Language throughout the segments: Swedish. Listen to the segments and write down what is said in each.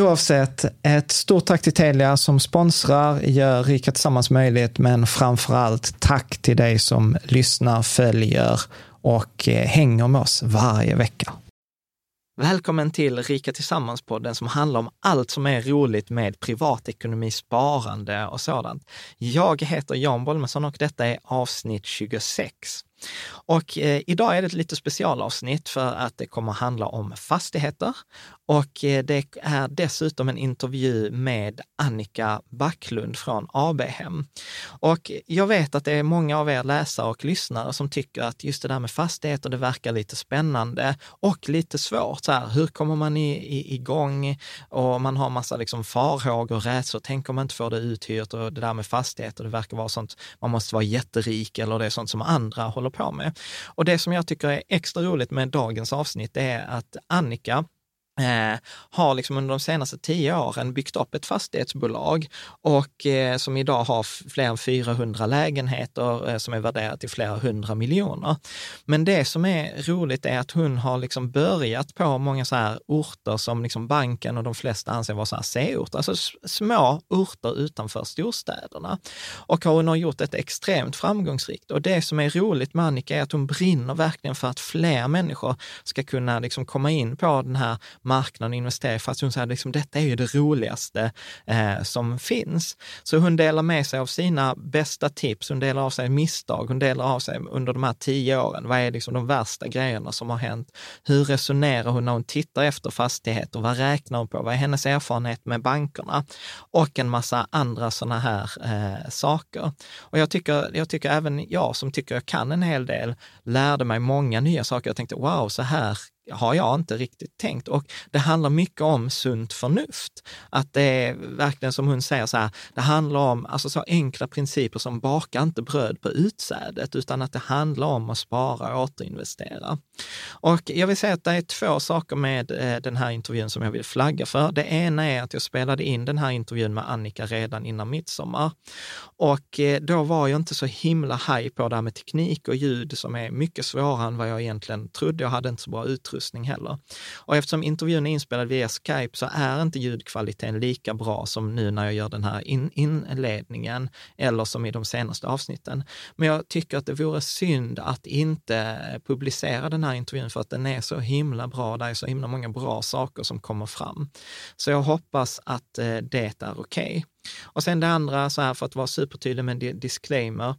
Oavsett, ett stort tack till Telia som sponsrar, gör Rika Tillsammans möjligt, men framför allt tack till dig som lyssnar, följer och eh, hänger med oss varje vecka. Välkommen till Rika Tillsammans-podden som handlar om allt som är roligt med privatekonomi, sparande och sådant. Jag heter Jan Bolmesson och detta är avsnitt 26. Och eh, idag är det ett lite specialavsnitt för att det kommer handla om fastigheter och eh, det är dessutom en intervju med Annika Backlund från AB-hem. Och jag vet att det är många av er läsare och lyssnare som tycker att just det där med fastigheter, det verkar lite spännande och lite svårt. Så här, hur kommer man i, i, igång? Och man har massa liksom farhågor och rädslor. Tänk om man inte får det uthyrt och det där med fastigheter, det verkar vara sånt, man måste vara jätterik eller det är sånt som andra håller på med. Och det som jag tycker är extra roligt med dagens avsnitt, det är att Annika Eh, har liksom under de senaste tio åren byggt upp ett fastighetsbolag och eh, som idag har fler än 400 lägenheter eh, som är värderat till flera hundra miljoner. Men det som är roligt är att hon har liksom börjat på många så här orter som liksom banken och de flesta anser vara så här C-orter, alltså små orter utanför storstäderna. Och hon har gjort ett extremt framgångsrikt. Och det som är roligt med Annika är att hon brinner verkligen för att fler människor ska kunna liksom komma in på den här marknaden och investera fast hon säger liksom detta är ju det roligaste eh, som finns. Så hon delar med sig av sina bästa tips, hon delar av sig misstag, hon delar av sig under de här tio åren. Vad är liksom de värsta grejerna som har hänt? Hur resonerar hon när hon tittar efter fastigheter? Vad räknar hon på? Vad är hennes erfarenhet med bankerna? Och en massa andra sådana här eh, saker. Och jag tycker, jag tycker även jag som tycker jag kan en hel del, lärde mig många nya saker. Jag tänkte wow, så här har jag inte riktigt tänkt. Och det handlar mycket om sunt förnuft. Att det är verkligen som hon säger så här, det handlar om alltså så enkla principer som baka inte bröd på utsädet, utan att det handlar om att spara och återinvestera. Och jag vill säga att det är två saker med eh, den här intervjun som jag vill flagga för. Det ena är att jag spelade in den här intervjun med Annika redan innan midsommar. Och eh, då var jag inte så himla haj på det här med teknik och ljud som är mycket svårare än vad jag egentligen trodde. Jag hade inte så bra utrustning utrustning heller. Och eftersom intervjun är inspelad via Skype så är inte ljudkvaliteten lika bra som nu när jag gör den här in inledningen eller som i de senaste avsnitten. Men jag tycker att det vore synd att inte publicera den här intervjun för att den är så himla bra. Det är så himla många bra saker som kommer fram. Så jag hoppas att eh, det är okej. Okay. Och sen det andra, så här för att vara supertydlig med disclaimer,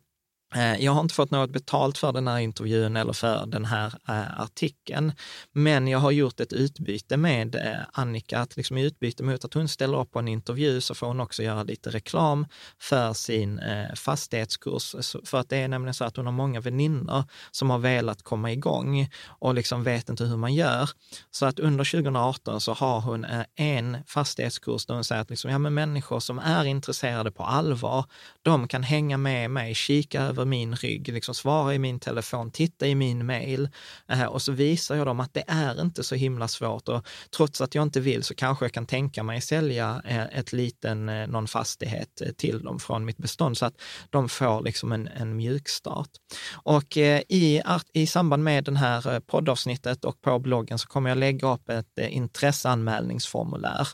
Eh, jag har inte fått något betalt för den här intervjun eller för den här eh, artikeln, men jag har gjort ett utbyte med eh, Annika, att liksom i utbyte mot att hon ställer upp på en intervju så får hon också göra lite reklam för sin fastighetskurs. För att det är nämligen så att hon har många väninnor som har velat komma igång och liksom vet inte hur man gör. Så att under 2018 så har hon en fastighetskurs där hon säger att liksom, ja, men människor som är intresserade på allvar, de kan hänga med mig, kika över över min rygg, liksom svara i min telefon, titta i min mail eh, och så visar jag dem att det är inte så himla svårt och trots att jag inte vill så kanske jag kan tänka mig sälja eh, ett liten, eh, någon fastighet eh, till dem från mitt bestånd så att de får liksom en, en mjukstart. Och i, i samband med den här poddavsnittet och på bloggen så kommer jag lägga upp ett intresseanmälningsformulär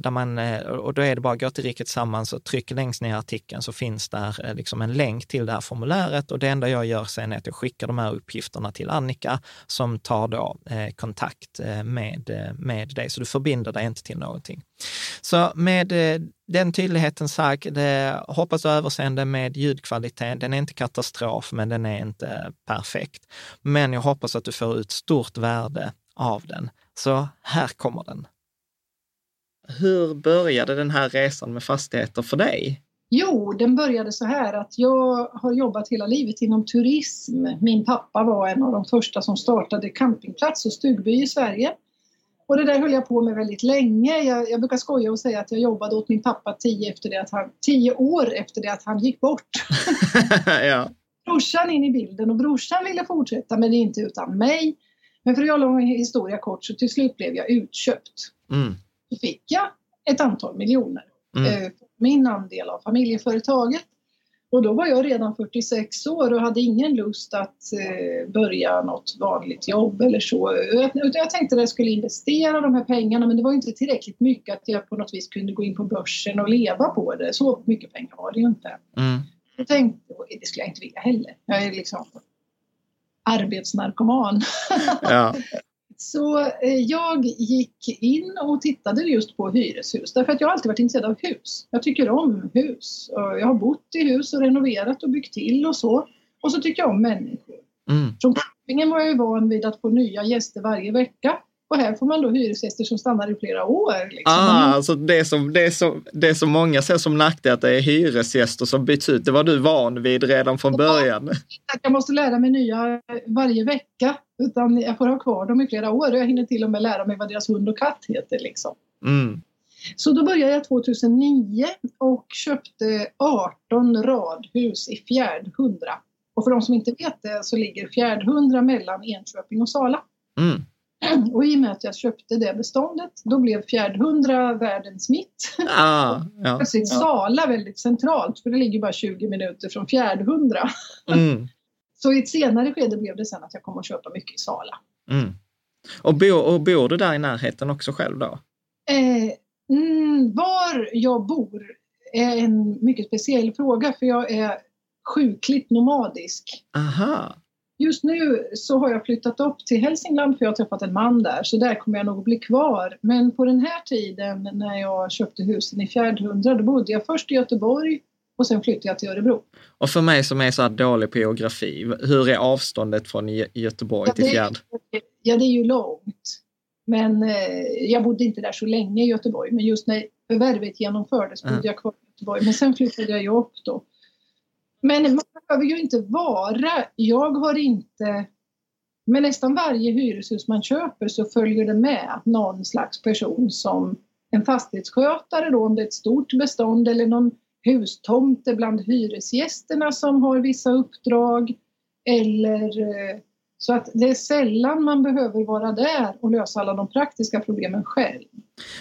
där man, och då är det bara att gå till Riket Sammans och tryck längst ner i artikeln så finns där liksom en länk till det här formuläret och det enda jag gör sen är att jag skickar de här uppgifterna till Annika som tar då eh, kontakt eh, med, eh, med dig. Så du förbinder dig inte till någonting. Så med eh, den tydligheten sagt, det, hoppas du överseende med ljudkvaliteten. Den är inte katastrof, men den är inte perfekt. Men jag hoppas att du får ut stort värde av den. Så här kommer den. Hur började den här resan med fastigheter för dig? Jo, den började så här att jag har jobbat hela livet inom turism. Min pappa var en av de första som startade campingplats och stugby i Sverige. Och det där höll jag på med väldigt länge. Jag, jag brukar skoja och säga att jag jobbade åt min pappa tio, efter det att han, tio år efter det att han gick bort. ja. Brorsan in i bilden och brorsan ville fortsätta men inte utan mig. Men för att göra en historia kort så till slut blev jag utköpt. Mm. Då fick jag ett antal miljoner. Mm. Min andel av familjeföretaget. Och då var jag redan 46 år och hade ingen lust att eh, börja något vanligt jobb eller så. Utan jag tänkte att jag skulle investera de här pengarna men det var inte tillräckligt mycket att jag på något vis kunde gå in på börsen och leva på det. Så mycket pengar var det ju inte. Mm. Jag tänkte, det skulle jag inte vilja heller. Jag är liksom arbetsnarkoman. Ja. Så eh, jag gick in och tittade just på hyreshus därför att jag alltid varit intresserad av hus. Jag tycker om hus. Jag har bott i hus och renoverat och byggt till och så. Och så tycker jag om människor. Mm. Från campingen var jag ju van vid att få nya gäster varje vecka. Och här får man då hyresgäster som stannar i flera år. Liksom. Ah, alltså det, som, det, som, det som många ser som nackdel, att det är hyresgäster som byts ut, det var du van vid redan från början? Jag måste lära mig nya varje vecka, utan jag får ha kvar dem i flera år och jag hinner till och med lära mig vad deras hund och katt heter. Liksom. Mm. Så då började jag 2009 och köpte 18 radhus i Fjärdhundra. Och för de som inte vet det så ligger Fjärdhundra mellan Enköping och Sala. Mm. Och i och med att jag köpte det beståndet, då blev Fjärdhundra världens mitt. Ah, ja, Plötsligt ja. Sala väldigt centralt, för det ligger bara 20 minuter från Fjärdhundra. Mm. Så i ett senare skede blev det sen att jag kom att köpa mycket i Sala. Mm. Och, bo, och bor du där i närheten också själv då? Eh, mm, var jag bor är en mycket speciell fråga, för jag är sjukligt nomadisk. Aha. Just nu så har jag flyttat upp till Hälsingland för jag har träffat en man där så där kommer jag nog att bli kvar. Men på den här tiden när jag köpte husen i Fjärdhundra då bodde jag först i Göteborg och sen flyttade jag till Örebro. Och för mig som är så här dålig på geografi, hur är avståndet från Göteborg ja, till Fjärd? Ja, det är ju långt. Men eh, jag bodde inte där så länge i Göteborg, men just när förvärvet genomfördes bodde mm. jag kvar i Göteborg. Men sen flyttade jag ju upp då. Men man behöver ju inte vara, jag har inte, med nästan varje hyreshus man köper så följer det med någon slags person som en fastighetsskötare då om det är ett stort bestånd eller någon hustomte bland hyresgästerna som har vissa uppdrag eller eh, så att det är sällan man behöver vara där och lösa alla de praktiska problemen själv.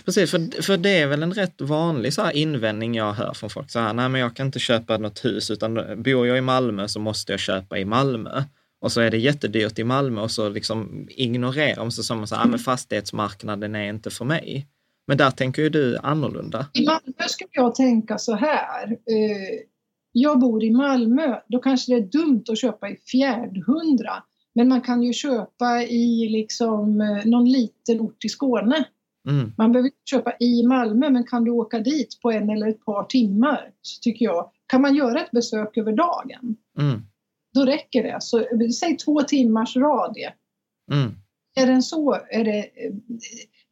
Precis, för, för det är väl en rätt vanlig så invändning jag hör från folk. Så här, nej men jag kan inte köpa något hus utan bor jag i Malmö så måste jag köpa i Malmö. och så är det jättedyrt i Malmö och så liksom ignorerar de sig som att ah, fastighetsmarknaden är inte för mig. Men där tänker ju du annorlunda. I Malmö skulle jag tänka så här. Eh, jag bor i Malmö, då kanske det är dumt att köpa i Fjärdhundra. Men man kan ju köpa i liksom eh, någon liten ort i Skåne. Mm. Man behöver inte köpa i Malmö, men kan du åka dit på en eller ett par timmar, så tycker jag, kan man göra ett besök över dagen, Mm. då räcker det. Så säg två timmars radie. Mm. Är den så, är det,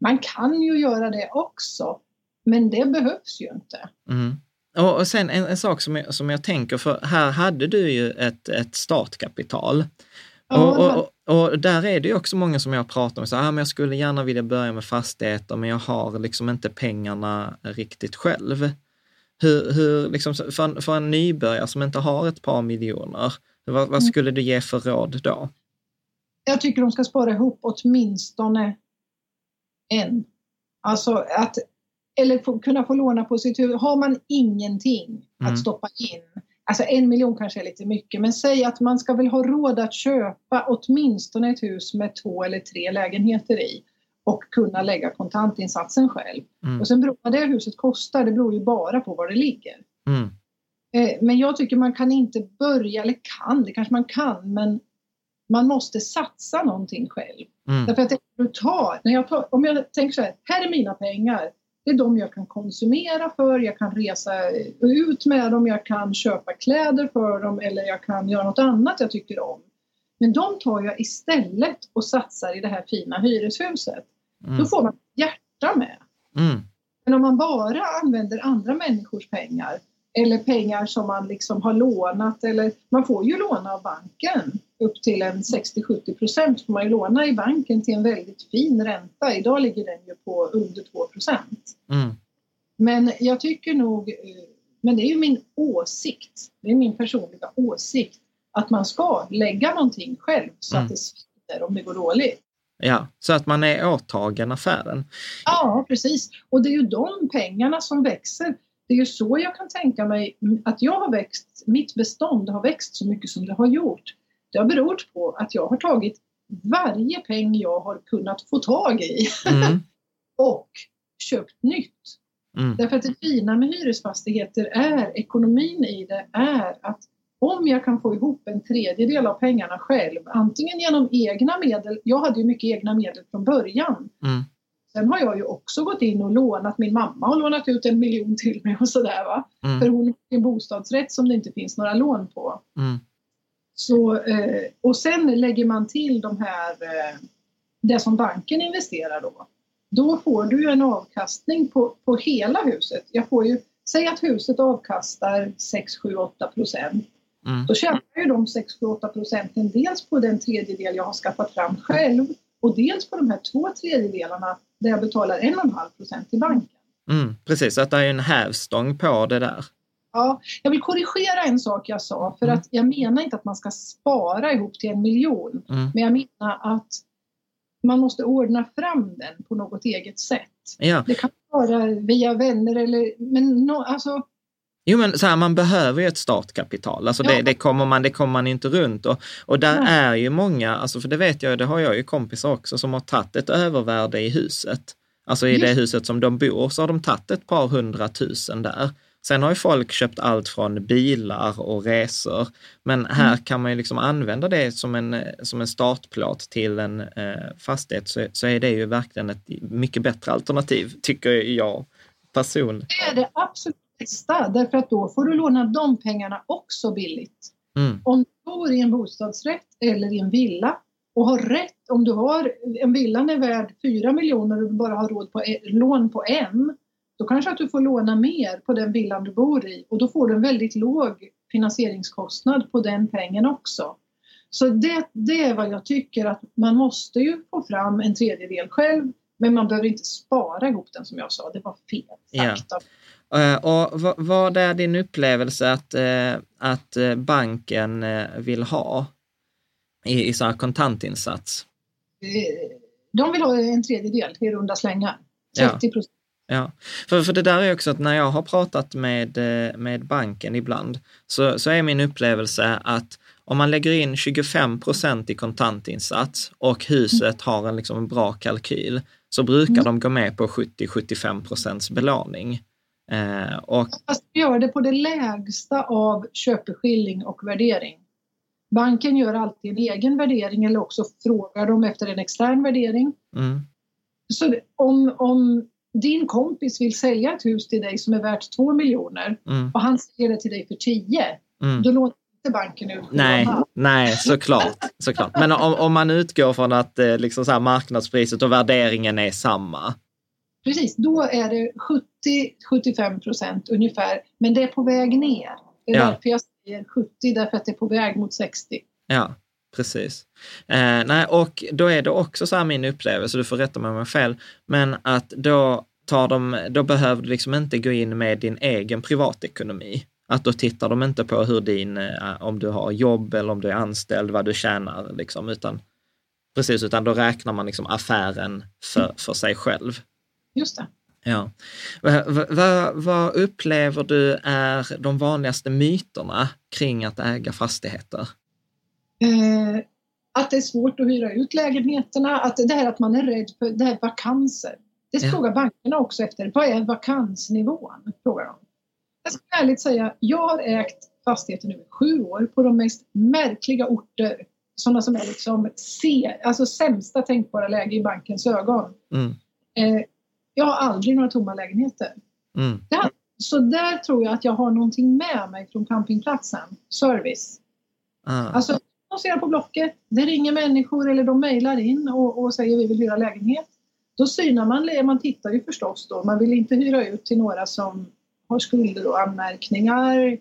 man kan ju göra det också, men det behövs ju inte. Mm. Och, och sen en, en sak som jag, som jag tänker, för här hade du ju ett, ett startkapital. Ja, och, och, och, där är det ju också många som jag pratar med, så, ah, men jag skulle gärna vilja börja med fastigheter, men jag har liksom inte pengarna riktigt själv. Hur, hur liksom, för, en, för en nybörjare som inte har ett par miljoner, vad, vad skulle du ge för råd då? Jag tycker de ska spara ihop åtminstone en. Alltså att, eller få, kunna få låna på sitt huvud. Har man ingenting Mm. att stoppa in, alltså en miljon kanske är lite mycket, men säg att man ska väl ha råd att köpa åtminstone ett hus med två eller tre lägenheter i och kunna lägga kontantinsatsen själv. Mm. Och sen beror vad det huset kostar, det beror ju bara på var det ligger. Mm. Eh, Men jag tycker man kan inte börja, eller kan, det kanske man kan, men man måste satsa någonting själv. Mm. Därför att det du tar, när jag tar, om jag tänker så här, här är mina pengar. Det är de jag kan konsumera för, jag kan resa ut med dem, jag kan köpa kläder för dem eller jag kan göra något annat jag tycker om. Men de tar jag istället och satsar i det här fina hyreshuset. Då Mm. får man hjärta med. Mm. Men om man bara använder andra människors pengar eller pengar som man liksom har lånat eller man får ju låna av banken upp till en 60-70 procent får man ju låna i banken till en väldigt fin ränta. Idag ligger den ju på under 2 procent. Mm. Men jag tycker nog, eh, men det är ju min åsikt, det är min personliga åsikt att man ska lägga någonting själv så Mm. att det svider om det går dåligt. Ja, så att man är åtagen affären. Ja, precis. Och det är ju de pengarna som växer. Det är ju så jag kan tänka mig att jag har växt, mitt bestånd har växt så mycket som det har gjort. Det har berott på att jag har tagit varje peng jag har kunnat få tag i Mm. och köpt nytt. Mm. Därför att det fina med hyresfastigheter är, ekonomin i det är att om jag kan få ihop en tredjedel av pengarna själv, antingen genom egna medel, jag hade ju mycket egna medel från början, Mm. Sen har jag ju också gått in och lånat, min mamma har lånat ut en miljon till mig och sådär va. Mm. För hon har en bostadsrätt som det inte finns några lån på. Mm. Så, eh, och sen lägger man till de här, eh, det som banken investerar då. Då får du en avkastning på, på hela huset. Jag får ju, säg att huset avkastar 6, 7, 8 procent. Mm. Då tjänar ju de 6, 7, 8 procenten dels på den tredjedel jag har skaffat fram själv och dels på de här två tredjedelarna där jag betalar 1,5 procent till banken. Mm. Precis, så att det är en hävstång på det där. Ja, jag vill korrigera en sak jag sa för Mm. att jag menar inte att man ska spara ihop till en miljon. Mm. Men jag menar att man måste ordna fram den på något eget sätt. Ja. Det kan vara via vänner eller men no, alltså, Jo, men så här, man behöver ju ett startkapital. Alltså det, Ja. det, kommer man, det kommer man inte runt. Och, och där Nej. är ju många, alltså för det vet jag, det har jag ju kompisar också, som har tagit ett övervärde i huset. Alltså i det Just. huset som de bor så har de tagit ett par hundratusen där. Sen har ju folk köpt allt från bilar och resor. Men här Mm. kan man ju liksom använda det som en, som en startplåt till en eh, fastighet så, så är det ju verkligen ett mycket bättre alternativ, tycker jag personligen. det är det absolut bästa därför att då får du låna de pengarna också billigt. Mm, Om du bor i en bostadsrätt eller i en villa och har rätt, om du har, en villan är värd 4 miljoner och du bara har råd på en, lån på en, då kanske att du får låna mer på den villan du bor i och då får du en väldigt låg finansieringskostnad på den pengen också. Så det, det är vad jag tycker att man måste ju få fram en tredjedel själv men man behöver inte spara ihop den som jag sa, det var fel Ja. sagt. av- Eh, Och vad, är din upplevelse att, eh, att eh, banken vill ha i, i så här kontantinsats? De vill ha en tredjedel i runda slängar. Ja. 30 procent. Ja, för, för det där är också att när jag har pratat med, eh, med banken ibland, så, så är min upplevelse att om man lägger in 25 procent i kontantinsats och huset har en, liksom en bra kalkyl, så brukar mm. de gå med på 70-75 procents belåning. Eh, och... Fast gör det på det lägsta av köpeskilling och värdering. Banken gör alltid en egen värdering eller också frågar de efter en extern värdering. Mm. Så om, om din kompis vill sälja ett hus till dig som är värt 2 miljoner mm. och han säljer det till dig för 10, mm. då låter inte banken ut Nej, nej såklart, såklart. Men om, om man utgår från att eh, liksom så marknadspriset och värderingen är samma. Precis, då är det 70-75 procent ungefär, men det är på väg ner. Det är ja. därför jag säger 70, därför att det är på väg mot 60. Ja, precis. Eh, nej, och då är det också så här min upplevelse, du får rätta mig om jag fel, men att då, tar de, då behöver du liksom inte gå in med din egen privatekonomi. Att då tittar de inte på hur din, eh, om du har jobb eller om du är anställd, vad du tjänar, liksom, utan precis, utan då räknar man liksom affären för, för sig själv. Just det. Ja. Vad, vad, vad upplever du är de vanligaste myterna kring att äga fastigheter? Eh, att det är svårt att hyra ut lägenheterna, att det här att man är rädd för det här vakanser. Det ja. frågar bankerna också efter. Vad är vakansnivån? Frågar de. Jag ska ärligt säga, jag har ägt fastigheter nu i sju år på de mest märkliga orter. Sådana som är liksom se, alltså sämsta tänkbara läge i bankens ögon. Mm. Eh, jag har aldrig några tomma lägenheter. Mm. Där, så där tror jag att jag har någonting med mig från campingplatsen. Service. Ah. Alltså, annonserar på Blocket, det ringer människor eller de mejlar in och, och säger vi vill hyra lägenhet. Då synar man, man tittar ju förstås då, man vill inte hyra ut till några som har skulder och anmärkningar.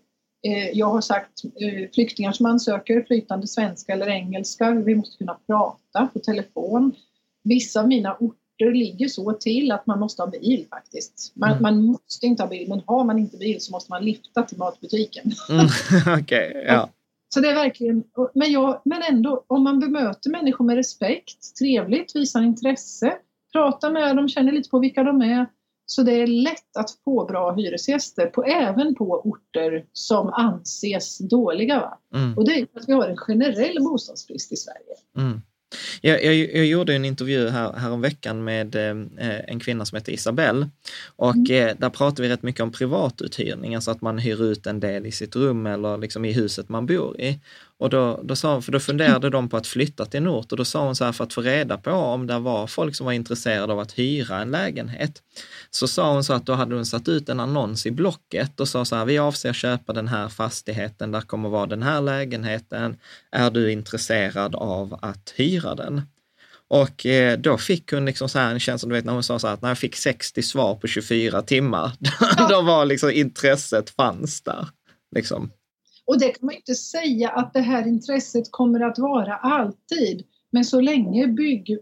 Eh, jag har sagt eh, flyktingar som ansöker flytande svenska eller engelska, vi måste kunna prata på telefon. Vissa av mina orter ligger så till att man måste ha bil faktiskt. Man, mm. man måste inte ha bil, men har man inte bil så måste man lifta till matbutiken. Mm. okay, ja. Så det är verkligen, men, jag, men ändå, om man bemöter människor med respekt, trevligt, visar intresse, pratar med dem, känner lite på vilka de är. Så det är lätt att få bra hyresgäster, på, även på orter som anses dåliga. Va? Mm. Och det är att vi har en generell bostadsbrist i Sverige. Mm. Jag, jag, jag, gjorde en intervju här, här om veckan med eh, en kvinna som heter Isabelle och mm. eh, där pratade vi rätt mycket om privatuthyrning, alltså att man hyr ut en del i sitt rum eller liksom i huset man bor i. Och då, då, sa, för då funderade de på att flytta till en ort och då sa hon så här för att få reda på om det var folk som var intresserade av att hyra en lägenhet. Så sa hon så att då hade hon satt ut en annons i Blocket och sa så här, vi avser köpa den här fastigheten, där kommer vara den här lägenheten. Är du intresserad av att hyra den? Och eh, då fick hon liksom så här en känsla, du vet när hon sa så här att när jag fick 60 svar på 24 timmar, då var liksom intresset fanns där. Liksom. Och det kan man inte säga att det här intresset kommer att vara alltid. Men så länge bygg,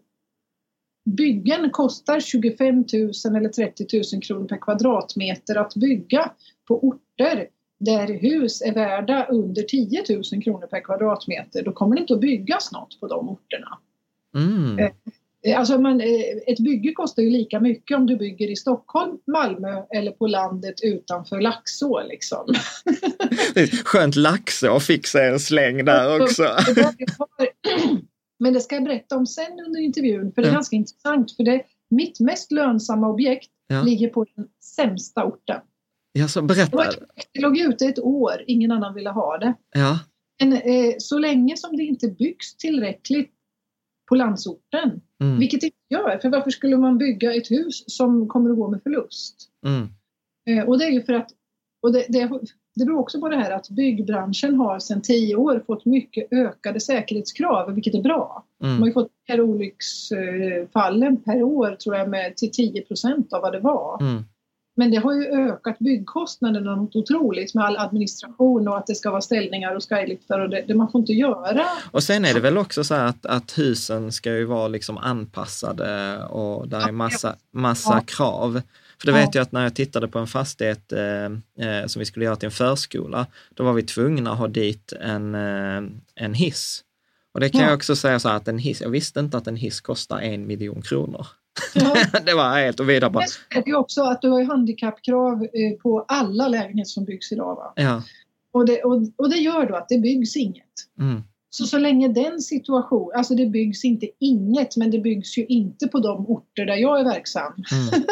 byggen kostar 25 000 eller 30 000 kronor per kvadratmeter att bygga på orter där hus är värda under 10 000 kronor per kvadratmeter, då kommer det inte att byggas något på de orterna. Mm. Alltså man, eh, ett bygge kostar ju lika mycket om du bygger i Stockholm, Malmö eller på landet utanför Laxå. Liksom. Skönt Laxå fick sig en släng där också. Men det ska jag berätta om sen under intervjun, för det är ja. ganska intressant. För det, mitt mest lönsamma objekt ja. ligger på den sämsta orten. Ja, så berätta. Det låg ute ett år, ingen annan ville ha det. Ja. Men eh, så länge som det inte byggs tillräckligt på landsorten. Mm. Vilket det inte gör, för varför skulle man bygga ett hus som kommer att gå med förlust? Mm. Eh, och det är ju för att, och det, det, det beror också på det här att byggbranschen har sedan tio år fått mycket ökade säkerhetskrav, vilket är bra. Mm. De har ju fått per olycksfallen per år tror jag med till 10 procent av vad det var. Mm. Men det har ju ökat byggkostnaderna något otroligt med all administration och att det ska vara ställningar och skyliftar och det, det, man får inte göra. Och sen är det väl också så att, att husen ska ju vara liksom anpassade och där är massa, massa ja. krav. För det vet jag att när jag tittade på en fastighet eh, eh, som vi skulle göra till en förskola, då var vi tvungna att ha dit en, eh, en hiss. Och det kan ja. jag också säga så här att en hiss, jag visste inte att en hiss kostar en miljon kronor. det var helt och vidare bara. Så är det ju också att du har handikappkrav eh, på alla lägenheter som byggs idag. Va? Ja. Och, det, och, och det gör då att det byggs inget. Mm. Så så länge den situationen, alltså det byggs inte inget men det byggs ju inte på de orter där jag är verksam. Mm.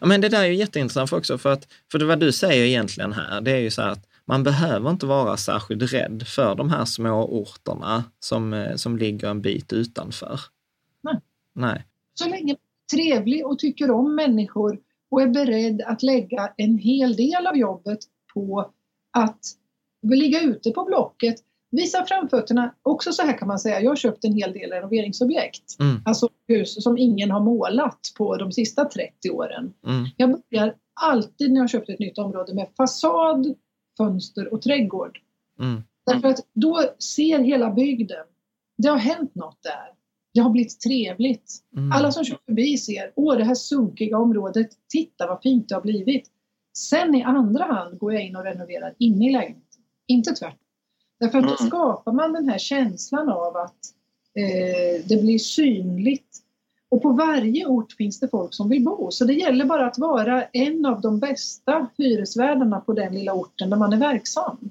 Ja, men det där är ju jätteintressant också, för, att, för det vad du säger egentligen här, det är ju så här att man behöver inte vara särskilt rädd för de här små orterna som, eh, som ligger en bit utanför. Nej. Nej. Så länge trevlig och tycker om människor och är beredd att lägga en hel del av jobbet på att ligga ute på Blocket, visa framfötterna. Också så här kan man säga, jag har köpt en hel del renoveringsobjekt. Mm. Alltså hus som ingen har målat på de sista 30 åren. Mm. Jag börjar alltid när jag köpt ett nytt område med fasad, fönster och trädgård. Mm. Därför att då ser hela bygden, det har hänt något där. Det har blivit trevligt. Mm. Alla som kör förbi ser, åh det här sunkiga området, titta vad fint det har blivit. Sen i andra hand går jag in och renoverar inne i lägenheten, inte tvärtom. Därför att då skapar man den här känslan av att eh, det blir synligt. Och på varje ort finns det folk som vill bo, så det gäller bara att vara en av de bästa hyresvärdarna på den lilla orten där man är verksam.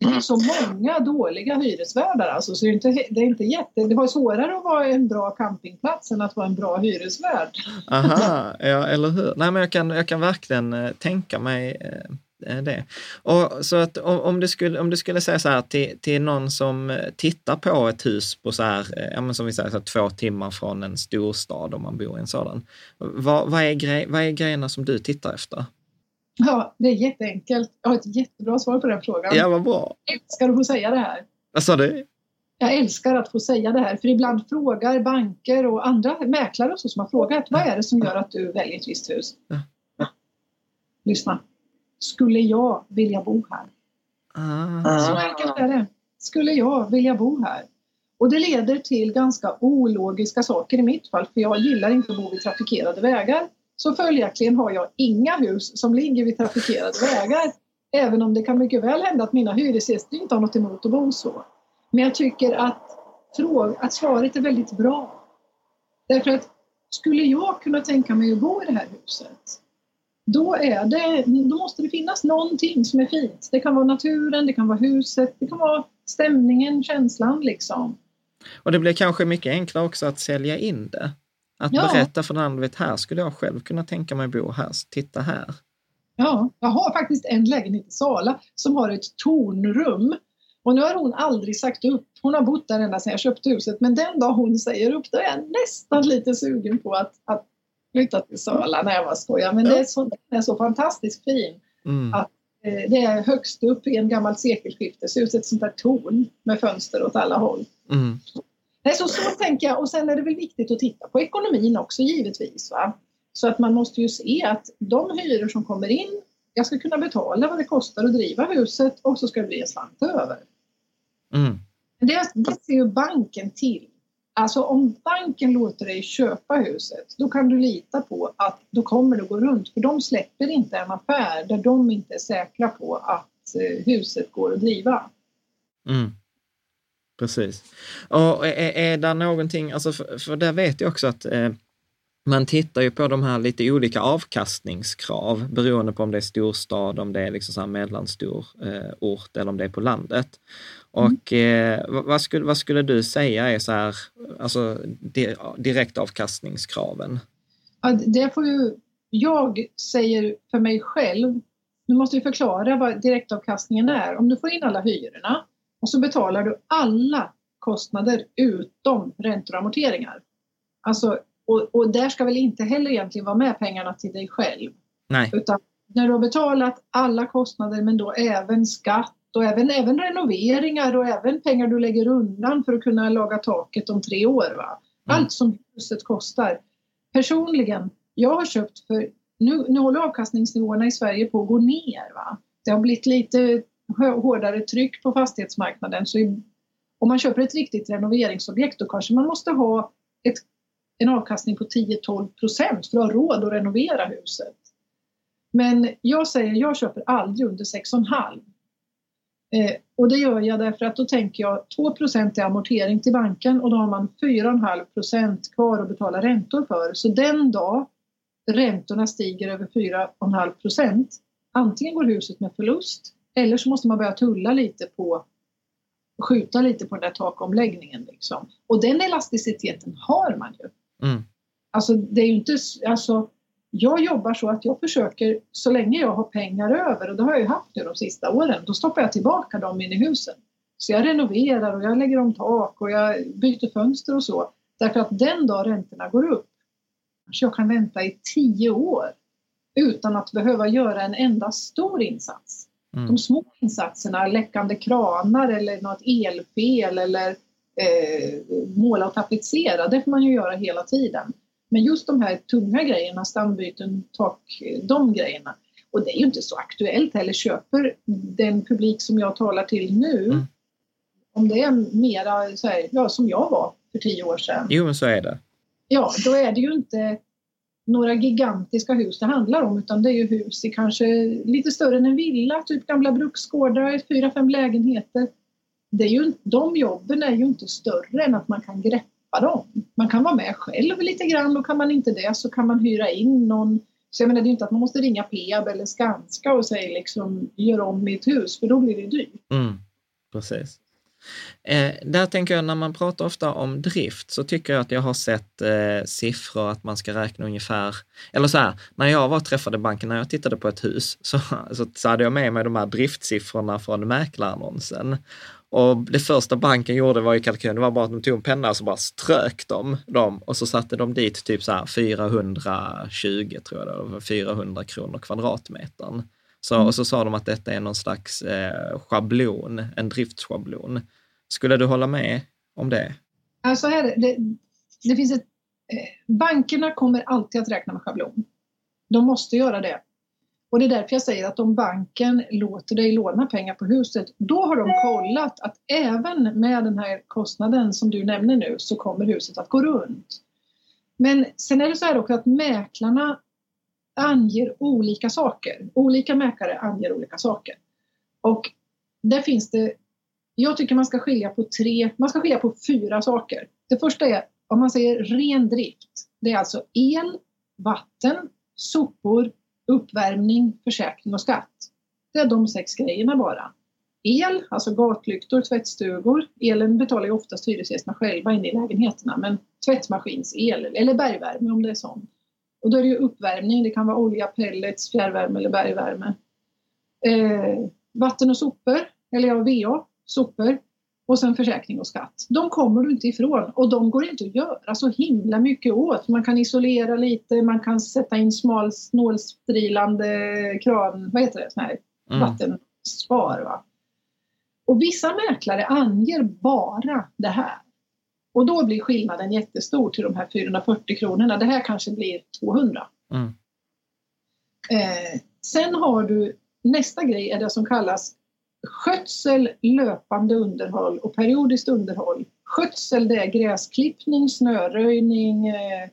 Det är så många dåliga hyresvärdar alltså, så det är inte, det är inte jätte... Det var svårare att vara en bra campingplats än att vara en bra hyresvärd. Aha, ja, eller hur? Nej, men jag kan, jag kan verkligen eh, tänka mig eh, eh det. Och, så att om, om, du skulle, om du skulle säga så här till, till någon som eh, tittar på ett hus på så här, eh, ja, men som vi säger, så här, två timmar från en storstad om man bor i en sådan. Vad, vad, är, grej, vad är grejerna som du tittar efter? Ja, det är jätteenkelt. Jag har ett jättebra svar på den frågan. Ja, vad bra. Jag älskar att få säga det här. Vad sa du? Jag älskar att få säga det här, för ibland frågar banker och andra mäklare och så som har frågat vad är det som gör att du väljer ett visst hus? Lyssna. Skulle jag vilja bo här? Ah. Så enkelt är det. Skulle jag vilja bo här? Och det leder till ganska ologiska saker i mitt fall, för jag gillar inte att bo vid trafikerade vägar. Så följaktligen har jag inga hus som ligger vid trafikerade vägar. Även om det kan mycket väl hända att mina hyresgäster inte har något emot att bo så. Men jag tycker att, att svaret är väldigt bra. Därför att skulle jag kunna tänka mig att bo i det här huset, då, är det, då måste det finnas någonting som är fint. Det kan vara naturen, det kan vara huset, det kan vara stämningen, känslan liksom. Och det blir kanske mycket enklare också att sälja in det. Att Ja. berätta för den andra, vet, här skulle jag själv kunna tänka mig bo här, titta här. Ja, jag har faktiskt en lägenhet i Sala som har ett tornrum. Och nu har hon aldrig sagt upp. Hon har bott där ända sedan jag köpte huset. Men den dag hon säger upp, då är jag nästan lite sugen på att, att flytta till Sala. Nej, jag bara skojar. Men det är så, den är så fantastiskt fin. Mm. Att, eh, det är högst upp i en gammal sekelskifteshus, ett sånt där torn med fönster åt alla håll. Mm. Nej, så, så tänker jag. Och sen är det väl viktigt att titta på ekonomin också givetvis. Va? Så att man måste ju se att de hyror som kommer in, jag ska kunna betala vad det kostar att driva huset och så ska det bli en slant över. Mm. Det, det ser ju banken till. Alltså om banken låter dig köpa huset, då kan du lita på att då kommer det gå runt. För de släpper inte en affär där de inte är säkra på att eh, huset går att driva. Mm. Precis. Och är, är det någonting, alltså för, för där vet jag också att eh, man tittar ju på de här lite olika avkastningskrav beroende på om det är storstad, om det är liksom så mellanstor eh, ort eller om det är på landet. Och eh, vad, vad, skulle, vad skulle du säga är så här, alltså di, direktavkastningskraven? Ja, det får ju, jag säger för mig själv, nu måste vi förklara vad direktavkastningen är. Om du får in alla hyrorna och så betalar du alla kostnader utom räntor och amorteringar. Alltså, och, och där ska väl inte heller egentligen vara med pengarna till dig själv. Nej. Utan när du har betalat alla kostnader men då även skatt och även, även renoveringar och även pengar du lägger undan för att kunna laga taket om tre år. Va? Allt som huset kostar. Personligen, jag har köpt för, nu, nu håller avkastningsnivåerna i Sverige på att gå ner. Va? Det har blivit lite hårdare tryck på fastighetsmarknaden så i, om man köper ett riktigt renoveringsobjekt då kanske man måste ha ett, en avkastning på 10-12 procent för att ha råd att renovera huset. Men jag säger, jag köper aldrig under 6,5. Eh, och det gör jag därför att då tänker jag 2% i amortering till banken och då har man 4,5% kvar att betala räntor för. Så den dag räntorna stiger över 4,5% antingen går huset med förlust eller så måste man börja tulla lite på skjuta lite på den där takomläggningen. Liksom. Och den elasticiteten har man ju. Mm. Alltså det är ju inte, alltså jag jobbar så att jag försöker, så länge jag har pengar över, och det har jag ju haft nu de sista åren, då stoppar jag tillbaka dem in i husen. Så jag renoverar och jag lägger om tak och jag byter fönster och så. Därför att den dag räntorna går upp, kanske jag kan vänta i tio år utan att behöva göra en enda stor insats. Mm. De små insatserna, läckande kranar eller något elfel eller eh, måla och tapetsera, det får man ju göra hela tiden. Men just de här tunga grejerna, stambyten, tak, de grejerna. Och det är ju inte så aktuellt heller. Köper den publik som jag talar till nu, mm. om det är mera så här, ja, som jag var för tio år sedan. Jo, men så är det. Ja, då är det ju inte några gigantiska hus det handlar om utan det är ju hus i kanske lite större än en villa, typ gamla bruksgårdar, fyra, fem lägenheter. Det är ju, de jobben är ju inte större än att man kan greppa dem. Man kan vara med själv lite grann och kan man inte det så kan man hyra in någon. Så jag menar det är inte att man måste ringa Peab eller Skanska och säga liksom gör om mitt hus för då blir det dyrt. Mm, precis. Eh, där tänker jag när man pratar ofta om drift så tycker jag att jag har sett eh, siffror att man ska räkna ungefär, eller så här, när jag var och träffade banken, när jag tittade på ett hus, så, så, så hade jag med mig de här driftsiffrorna från mäklarannonsen. Och det första banken gjorde var ju kalkylen, det var bara att de tog en penna och så bara strök de dem och så satte de dit typ så här 420, tror jag det var, 400 kronor kvadratmetern. Så, mm. Och så sa de att detta är någon slags eh, schablon, en driftsschablon. Skulle du hålla med om det? Alltså här, det, det finns ett, eh, bankerna kommer alltid att räkna med schablon. De måste göra det. Och det är därför jag säger att om banken låter dig låna pengar på huset, då har de kollat att även med den här kostnaden som du nämner nu så kommer huset att gå runt. Men sen är det så här också att mäklarna anger olika saker. Olika mäklare anger olika saker. Och där finns det, jag tycker man ska skilja på tre, man ska skilja på fyra saker. Det första är, om man säger ren drift, det är alltså el, vatten, sopor, uppvärmning, försäkring och skatt. Det är de sex grejerna bara. El, alltså gatlyktor, tvättstugor. Elen betalar ju oftast hyresgästerna själva inne i lägenheterna, men tvättmaskinsel eller bergvärme om det är sånt. Och då är det ju uppvärmning, det kan vara olja, pellets, fjärrvärme eller bergvärme. Eh, vatten och sopor, eller ja, VA, sopor. Och sen försäkring och skatt. De kommer du inte ifrån och de går inte att göra så himla mycket åt. Man kan isolera lite, man kan sätta in smal snålstrilande kran, vad heter det, sån här mm. vattenspar. Va? Och vissa mäklare anger bara det här. Och då blir skillnaden jättestor till de här 440 kronorna. Det här kanske blir 200. Mm. Eh, sen har du nästa grej är det som kallas skötsel, löpande underhåll och periodiskt underhåll. Skötsel det är gräsklippning, snöröjning, eh,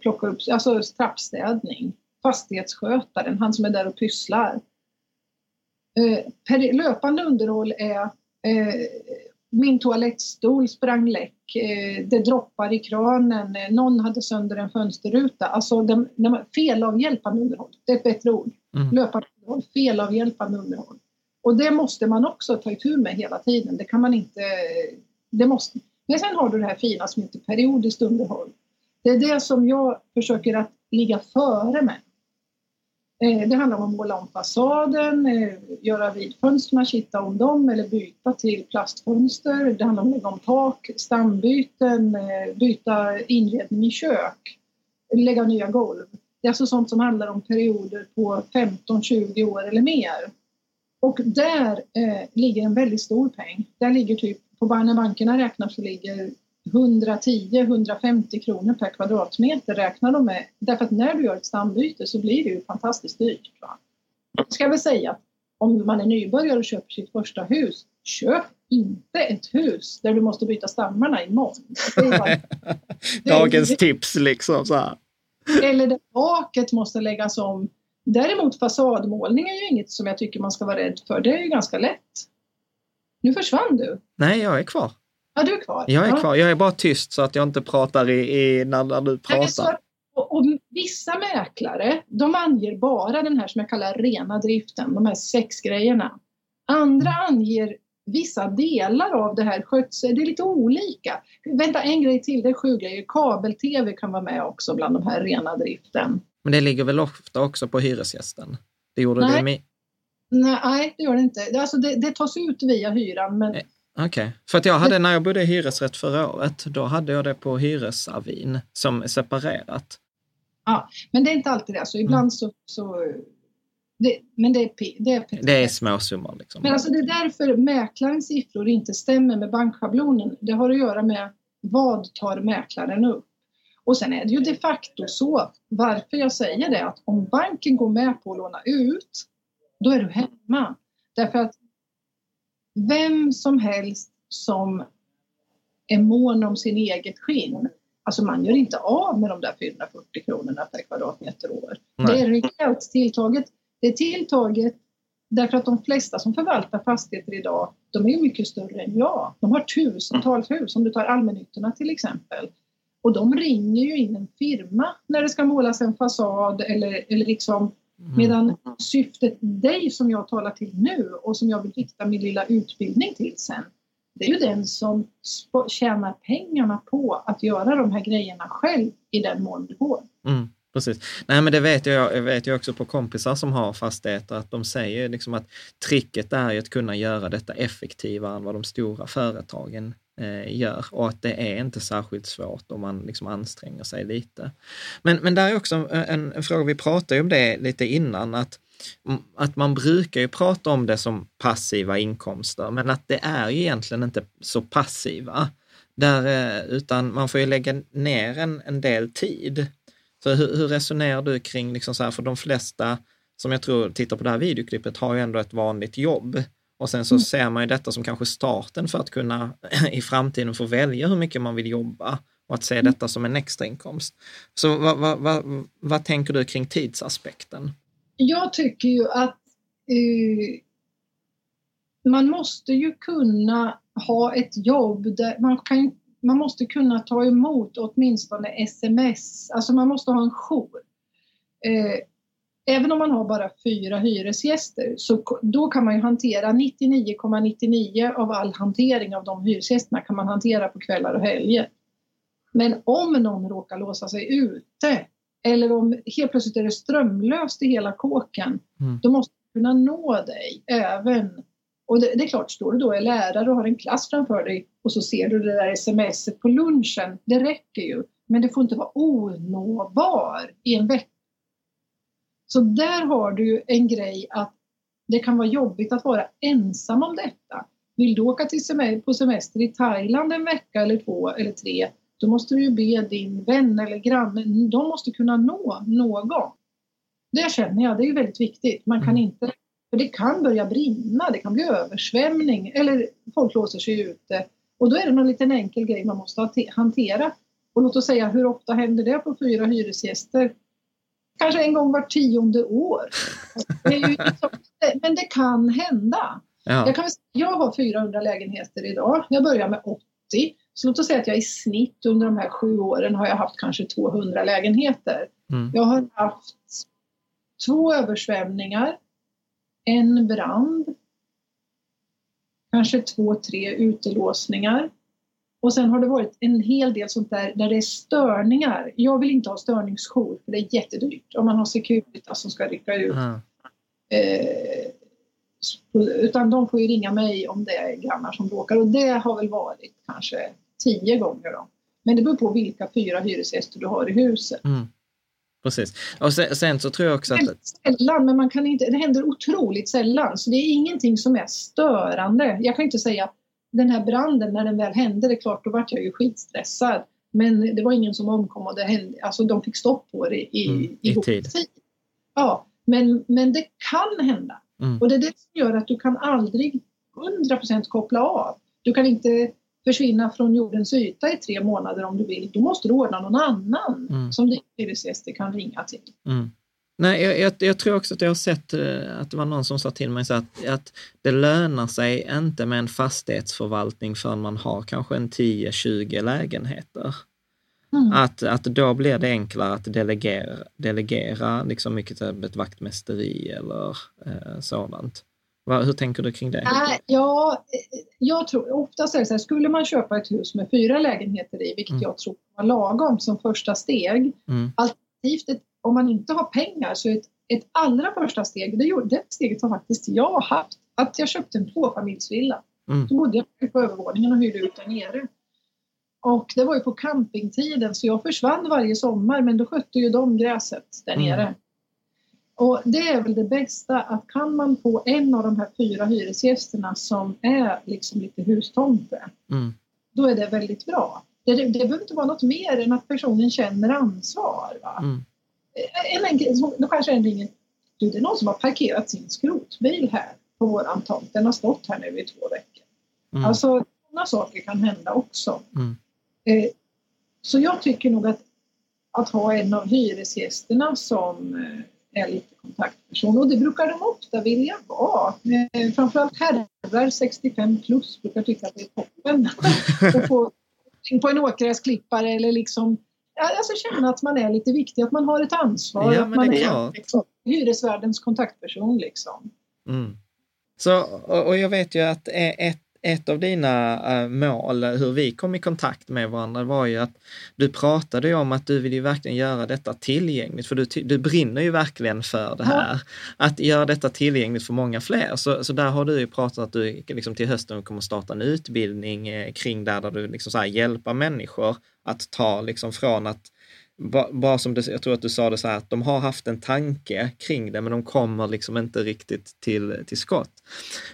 plocka upp, alltså trappstädning. Fastighetsskötaren, han som är där och pysslar. Eh, löpande underhåll är eh, min toalettstol sprang läck, eh, det droppar i kranen, eh, någon hade sönder en fönsterruta. Alltså de, de, felavhjälpande underhåll, det är ett bättre ord. Mm. Löpande underhåll, felavhjälpande underhåll. Och det måste man också ta itu med hela tiden. Det kan man inte... Det måste. Men sen har du det här fina som heter periodiskt underhåll. Det är det som jag försöker att ligga före med. Eh, det handlar om att måla om fasaden, eh, göra vid kitta om dem eller byta till plastfönster. Det handlar om att lägga om tak, stambyten, eh, byta inredning i kök, lägga nya golv. Det är alltså sånt som handlar om perioder på 15-20 år eller mer. Och där eh, ligger en väldigt stor peng. Där ligger typ, på när bankerna räknar så ligger 110-150 kronor per kvadratmeter räknar de med. Därför att när du gör ett stambyte så blir det ju fantastiskt dyrt. Va? Jag ska väl säga att om man är nybörjare och köper sitt första hus, köp inte ett hus där du måste byta stammarna imorgon. Bara, Dagens tips liksom. Så här. Eller där taket måste läggas om. Däremot fasadmålning är ju inget som jag tycker man ska vara rädd för. Det är ju ganska lätt. Nu försvann du. Nej, jag är kvar. Ja, du är kvar. Jag är kvar. Jag är bara tyst så att jag inte pratar i, i när, när du pratar. Och, och vissa mäklare, de anger bara den här som jag kallar rena driften, de här sex grejerna. Andra anger vissa delar av det här skötsel, det är lite olika. Vänta, en grej till, det är sju grejer. Kabel-tv kan vara med också bland de här rena driften. Men det ligger väl ofta också på hyresgästen? Det gjorde Nej. det med... Nej, det gör det inte. Det- Alltså det, det tas ut via hyran, men Nej. Okej, för att jag hade när jag bodde i hyresrätt förra året, då hade jag det på hyresavin som separerat. Men det är inte alltid det. Så ibland så... så det, men det är, det är. Det är småsummor liksom. Men alltså det är därför mäklarens siffror inte stämmer med bankschablonen. Det har att göra med vad tar mäklaren upp? Och sen är det ju de facto så, varför jag säger det, att om banken går med på att låna ut, då är du hemma. Därför att vem som helst som är mån om sin eget skinn, alltså man gör inte av med de där 440 kronorna per kvadratmeter år. Nej. Det är rejält tilltaget. Det är tilltaget därför att de flesta som förvaltar fastigheter idag, de är mycket större än jag. De har tusentals hus, om du tar allmännyttorna till exempel. Och de ringer ju in en firma när det ska målas en fasad eller, eller liksom Medan syftet dig som jag talar till nu och som jag vill rikta min lilla utbildning till sen. Det är ju den som tjänar pengarna på att göra de här grejerna själv i den mån det går. Mm, precis. Nej, men det vet jag, jag vet ju också på kompisar som har fastigheter att de säger liksom att tricket är att kunna göra detta effektivare än vad de stora företagen eh, gör och att det är inte särskilt svårt om man liksom anstränger sig lite. Men, men där är också en, en fråga, vi pratade ju om det lite innan, att att man brukar ju prata om det som passiva inkomster, men att det är ju egentligen inte så passiva. Där, eh, utan man får ju lägga ner en, en del tid. Så hur, hur resonerar du kring, liksom så här, för de flesta som jag tror tittar på det här videoklippet har ju ändå ett vanligt jobb. Och sen så ser man ju detta som kanske starten för att kunna i framtiden få välja hur mycket man vill jobba och att se detta som en extra inkomst. Så vad, vad, vad, vad tänker du kring tidsaspekten? Jag tycker ju att eh, man måste ju kunna ha ett jobb där man kan man måste kunna ta emot åtminstone sms, alltså man måste ha en jour. Eh, även om man har bara fyra hyresgäster så då kan man ju hantera 99,99 av all hantering av de hyresgästerna kan man hantera på kvällar och helger. Men om någon råkar låsa sig ute eller om helt plötsligt är det strömlöst i hela kåken, Mm. då måste du kunna nå dig även och det, det är klart, står du då är lärare och har en klass framför dig och så ser du det där smset på lunchen, det räcker ju. Men det får inte vara onåbar i en vecka. Så där har du en grej att det kan vara jobbigt att vara ensam om detta. Vill du åka till sem- på semester i Thailand en vecka eller två eller tre, då måste du ju be din vän eller granne, de måste kunna nå någon. Det känner jag, det är ju väldigt viktigt. Man kan inte, för det kan börja brinna, det kan bli översvämning eller folk låser sig ute. Och då är det någon liten enkel grej man måste hante- hantera. Och låt oss säga, hur ofta händer det på fyra hyresgäster? Kanske en gång var tionde år. Det liksom, men det kan hända. Ja. Jag, kan, jag har 400 lägenheter idag. Jag börjar med 80. Så låt oss säga att jag i snitt under de här sju åren har jag haft kanske 200 lägenheter. Mm. Jag har haft två översvämningar, en brand, kanske två, tre utelåsningar. Och sen har det varit en hel del sånt där där det är störningar. Jag vill inte ha störningsjour för det är jättedyrt. Om man har Securitas som ska rycka ut. Ja. Eh, utan de får ju ringa mig om det är grannar som bråkar och det har väl varit kanske tio gånger då. Men det beror på vilka fyra hyresgäster du har i huset. Mm. Precis. Och sen, sen så tror jag också att... Väldigt sällan, men man kan inte, det händer otroligt sällan. Så det är ingenting som är störande. Jag kan inte säga den här branden, när den väl hände, det är klart, då vart jag ju skitstressad. Men det var ingen som omkom och det hände, alltså de fick stopp på det i, Mm, i god tid. Ja, men, men det kan hända. Mm. Och det är det som gör att du kan aldrig 100% koppla av. Du kan inte försvinna från jordens yta i tre månader om du vill. Då måste du ordna någon annan Mm. som dina hyresgäster kan ringa till. Mm. Nej, jag, jag, jag, tror också att jag har sett eh, att det var någon som sa till mig så att, att det lönar sig inte med en fastighetsförvaltning förrän man har kanske en 10-20 lägenheter. Mm. Att, att då blir det enklare att delegera, delegera liksom mycket ett vaktmästeri eller eh, sådant. Hur tänker du kring det? Äh, ja, jag tror oftast är det så här, skulle man köpa ett hus med fyra lägenheter i, vilket mm. jag tror var lagom som första steg, mm. alternativt ett, om man inte har pengar så ett, ett allra första steg, det, gjorde, det steget har faktiskt jag haft, att jag köpte en tvåfamiljsvilla. Mm. Då bodde jag på övervåningen och hyrde ut där nere. Och det var ju på campingtiden så jag försvann varje sommar men då skötte ju de gräset där mm. nere. Och det är väl det bästa att kan man få en av de här fyra hyresgästerna som är liksom lite hustomte, mm. då är det väldigt bra. Det, det, behöver inte vara något mer än att personen känner ansvar. Va? Mm. En enkel, då kanske en ringer, du det är någon som har parkerat sin skrotbil här på våran tomt, den har stått här nu i två veckor. Mm. Alltså sådana saker kan hända också. Mm. Eh, så jag tycker nog att, att ha en av hyresgästerna som eh, är lite kontaktperson och det brukar de ofta vilja vara. Eh, framförallt herrar 65 plus brukar tycka att det är toppen att få på en åkgräsklippare eller liksom alltså känna att man är lite viktig, att man har ett ansvar, ja, att man är, är liksom, hyresvärdens kontaktperson. Liksom. Mm. Så, och jag vet ju att ett ett av dina äh, mål, hur vi kom i kontakt med varandra, var ju att du pratade om att du vill ju verkligen göra detta tillgängligt, för du, du brinner ju verkligen för det här. Att göra detta tillgängligt för många fler. Så, så där har du ju pratat att du liksom till hösten kommer starta en utbildning eh, kring där, där du liksom så här hjälper människor att ta liksom från att bara som du, jag tror att du sa det så här, att de har haft en tanke kring det, men de kommer liksom inte riktigt till, till skott.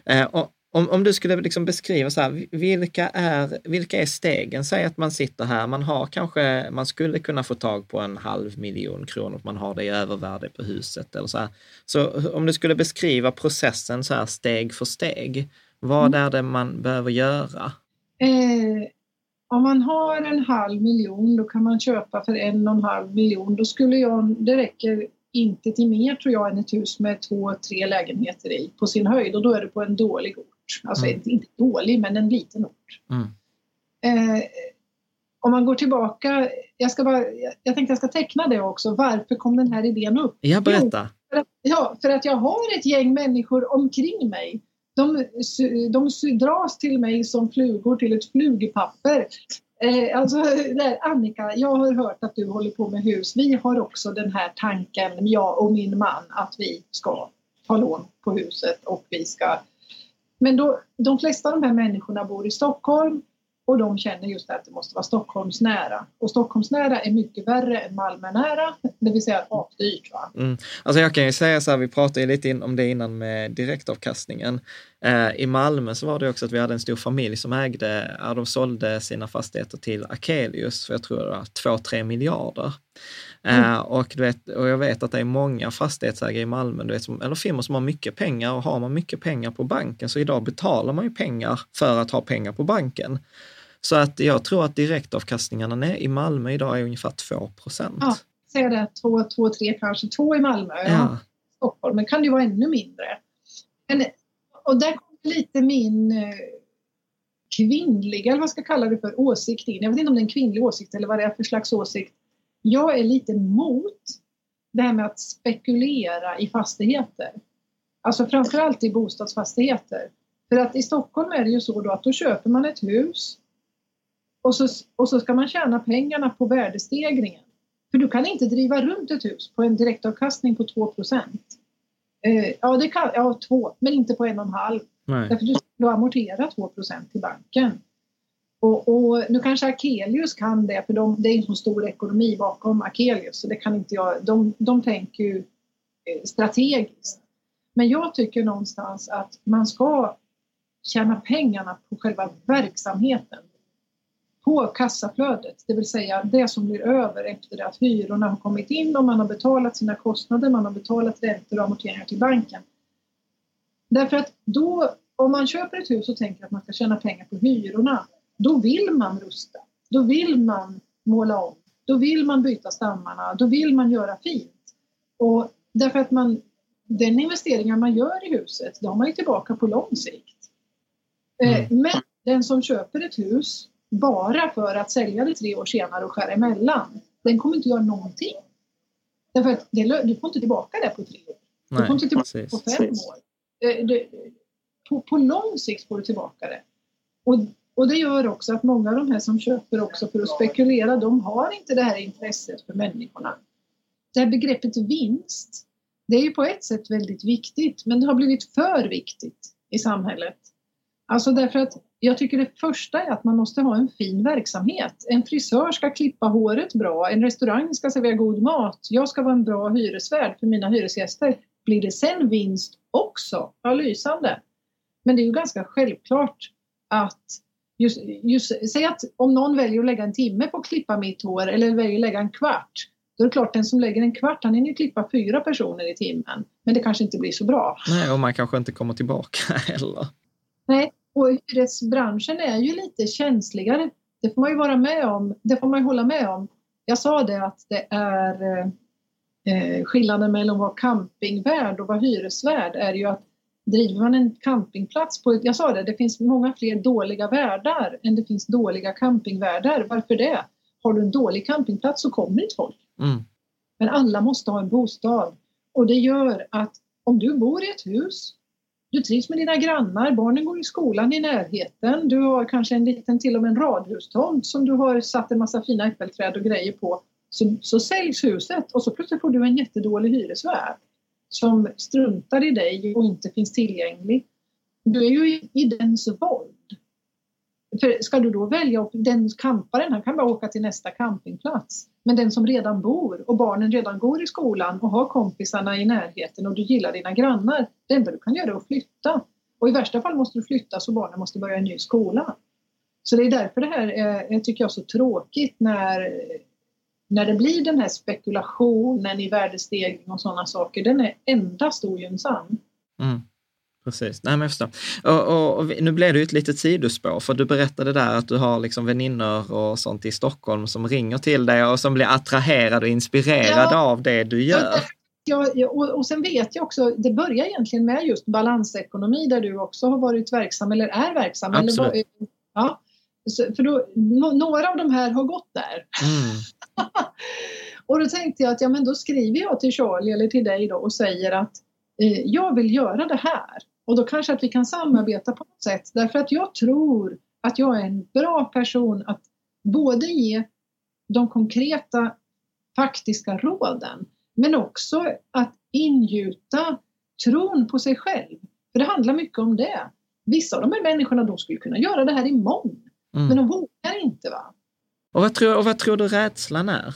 Eh, och, om, om du skulle liksom beskriva så här, vilka är, vilka är stegen? Säg att man sitter här, man har kanske, man skulle kunna få tag på en halv miljon kronor, man har det i övervärde på huset eller så här. Så om du skulle beskriva processen så här steg för steg, vad mm. är det man behöver göra? Eh, om man har en halv miljon, då kan man köpa för en och en halv miljon. Då skulle jag, det räcker inte till mer tror jag än ett hus med två, tre lägenheter i på sin höjd och då är det på en dålig ort. Alltså mm. inte dålig, men en liten ort. Mm. Eh, om man går tillbaka, jag, ska bara, jag tänkte jag ska teckna det också. Varför kom den här idén upp? Ja, berätta. Jo, för att, ja, för att jag har ett gäng människor omkring mig. De, de dras till mig som flugor till ett flugpapper. Eh, alltså, där, Annika, jag har hört att du håller på med hus. Vi har också den här tanken, jag och min man, att vi ska ta lån på huset och vi ska men då, de flesta av de här människorna bor i Stockholm och de känner just att det måste vara Stockholmsnära. Och Stockholmsnära är mycket värre än Malmönära, det vill säga apdyrt. Mm. Alltså jag kan ju säga så här, vi pratade ju lite om det innan med direktavkastningen. Eh, I Malmö så var det också att vi hade en stor familj som ägde, ja, de sålde sina fastigheter till Akelius för jag tror det var 2-3 miljarder. Mm. Uh, och, du vet, och jag vet att det är många fastighetsägare i Malmö, du vet, som, eller firmor som har mycket pengar och har man mycket pengar på banken så idag betalar man ju pengar för att ha pengar på banken. Så att jag tror att direktavkastningarna i Malmö idag är ungefär 2 procent. Ja, säg det, 2, 2, 3 kanske, 2 i Malmö. Ja. ja. Stockholm, men kan det ju vara ännu mindre. Men, och där kommer lite min eh, kvinnliga, eller vad ska jag kalla det för, åsikt in. Jag vet inte om det är en kvinnlig åsikt eller vad det är för slags åsikt jag är lite mot det här med att spekulera i fastigheter. Alltså framförallt i bostadsfastigheter. För att i Stockholm är det ju så då att då köper man ett hus och så, och så ska man tjäna pengarna på värdestegringen. För du kan inte driva runt ett hus på en direktavkastning på 2 eh, Ja, det kan, ja, två, men inte på en och en halv. Nej. Därför du ska amortera 2% till banken. Och, och, nu kanske Akelius kan det, för de, det är en så stor ekonomi bakom Akelius, så det kan inte jag. De, de tänker ju eh, strategiskt. Men jag tycker någonstans att man ska tjäna pengarna på själva verksamheten. På kassaflödet, det vill säga det som blir över efter det att hyrorna har kommit in och man har betalat sina kostnader, man har betalat räntor och amorteringar till banken. Därför att då, om man köper ett hus och tänker att man ska tjäna pengar på hyrorna, då vill man rusta. Då vill man måla om. Då vill man byta stammarna. Då vill man göra fint. Och därför att man, den investeringen man gör i huset, då har man ju tillbaka på lång sikt. Eh, Mm. Men den som köper ett hus bara för att sälja det tre år senare och skära emellan, den kommer inte göra någonting. Därför att det, du får inte tillbaka det på tre år. Du Nej, får inte tillbaka precis. på fem år. Eh, det, på, på lång sikt får du tillbaka det. Och, och det gör också att många av de här som köper också för att spekulera, de har inte det här intresset för människorna. Det här begreppet vinst, det är ju på ett sätt väldigt viktigt, men det har blivit för viktigt i samhället. Alltså därför att jag tycker det första är att man måste ha en fin verksamhet. En frisör ska klippa håret bra, en restaurang ska servera god mat, jag ska vara en bra hyresvärd för mina hyresgäster. Blir det sen vinst också? Ja, lysande. Men det är ju ganska självklart att just, just, säg att om någon väljer att lägga en timme på att klippa mitt hår eller väljer att lägga en kvart. Då är det klart den som lägger en kvart, han hinner ju klippa fyra personer i timmen. Men det kanske inte blir så bra. Nej, och man kanske inte kommer tillbaka heller. Nej, och hyresbranschen är ju lite känsligare. Det får man ju vara med om. Det får man ju hålla med om. Jag sa det att det är eh, skillnaden mellan att vara campingvärd och vara hyresvärd är ju att driver man en campingplats på jag sa det, det finns många fler dåliga värdar än det finns dåliga campingvärdar. Varför det? Har du en dålig campingplats så kommer inte folk. Mm. Men alla måste ha en bostad. Och det gör att om du bor i ett hus, du trivs med dina grannar, barnen går i skolan i närheten, du har kanske en liten till och med en radhustomt som du har satt en massa fina äppelträd och grejer på. Så, så säljs huset och så plötsligt får du en jättedålig hyresvärd som struntar i dig och inte finns tillgänglig. Du är ju i, i dens våld. För ska du då välja, den camparen han kan bara åka till nästa campingplats. Men den som redan bor och barnen redan går i skolan och har kompisarna i närheten och du gillar dina grannar. Det enda du kan göra är att flytta. Och i värsta fall måste du flytta så barnen måste börja en ny skola. Så det är därför det här eh, är, tycker jag, så tråkigt när, när det blir den här spekulationen i värdestegring och sådana saker. Den är endast ogynnsam. Mm. Precis, nej men jag förstår. Och, och, och nu blev det ju ett litet sidospår, för du berättade där att du har liksom vänner och sånt i Stockholm som ringer till dig och som blir attraherade och inspirerade Ja. av det du gör. Ja, och, och sen vet jag också, det börjar egentligen med just balansekonomi där du också har varit verksam eller är verksam. Eller, Absolut. var- ja, för då, några av de här har gått där. Mm. Och då tänkte jag att ja, men då skriver jag till Charlie eller till dig då och säger att eh, jag vill göra det här. Och då kanske att vi kan samarbeta på något sätt. Därför att jag tror att jag är en bra person att både ge de konkreta faktiska råden men också att ingjuta tron på sig själv. För det handlar mycket om det. Vissa av de här människorna de skulle kunna göra det här imorgon. Mm. Men de vågar inte. va? Och, vad tror, och vad tror du rädslan är?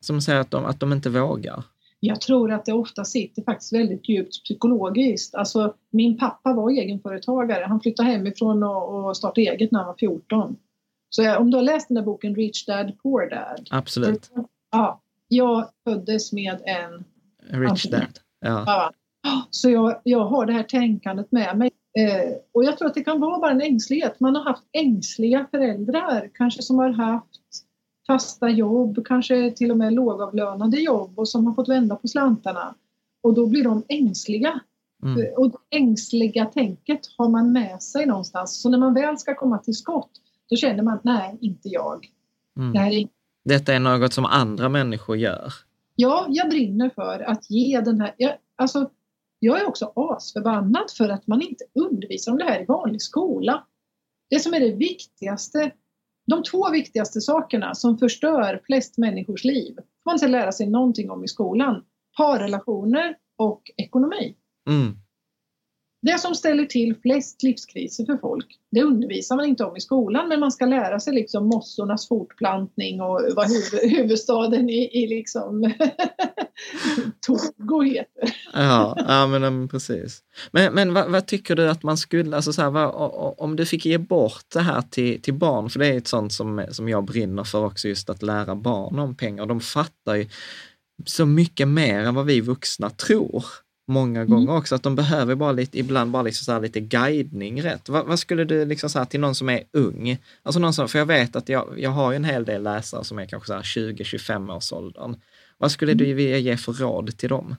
Som säger att de, att de inte vågar? Jag tror att det ofta sitter faktiskt väldigt djupt psykologiskt. Alltså, min pappa var egenföretagare. Han flyttade hemifrån och, och startade eget när han var 14. Så jag, om du har läst den där boken Rich Dad Poor Dad. Absolut. Ja, jag föddes med en... Rich dad. Ja. Ja, så jag, jag har det här tänkandet med mig. Eh, och jag tror att det kan vara bara en ängslighet. Man har haft ängsliga föräldrar, kanske som har haft fasta jobb, kanske till och med lågavlönade jobb och som har fått vända på slantarna. Och då blir de ängsliga. Mm. Och det ängsliga tänket har man med sig någonstans. Så när man väl ska komma till skott, då känner man nej, inte jag. Mm. Det här är Detta är något som andra människor gör. Ja, jag brinner för att ge den här... Jag, alltså, jag är också asförbannad för att man inte undervisar om det här i vanlig skola. Det som är det viktigaste, de två viktigaste sakerna som förstör flest människors liv, får man inte lära sig någonting om i skolan. Parrelationer och ekonomi. Mm. Det som ställer till flest livskriser för folk, det undervisar man inte om i skolan men man ska lära sig liksom mossornas fortplantning och vad huv huvudstaden i, i liksom Togo heter. Ja, ja men precis. Men, men vad, vad tycker du att man skulle, alltså så här, vad, om du fick ge bort det här till, till barn, för det är ett sånt som, som jag brinner för också, just att lära barn om pengar. De fattar ju så mycket mer än vad vi vuxna tror. Många gånger också, att de behöver bara lite, ibland bara liksom så lite guidning rätt. Vad, vad skulle du liksom säga till någon som är ung? Alltså någon som, för jag vet att jag, jag har ju en hel del läsare som är kanske så här 20-25 års åldern. Vad skulle du vilja ge för råd till dem?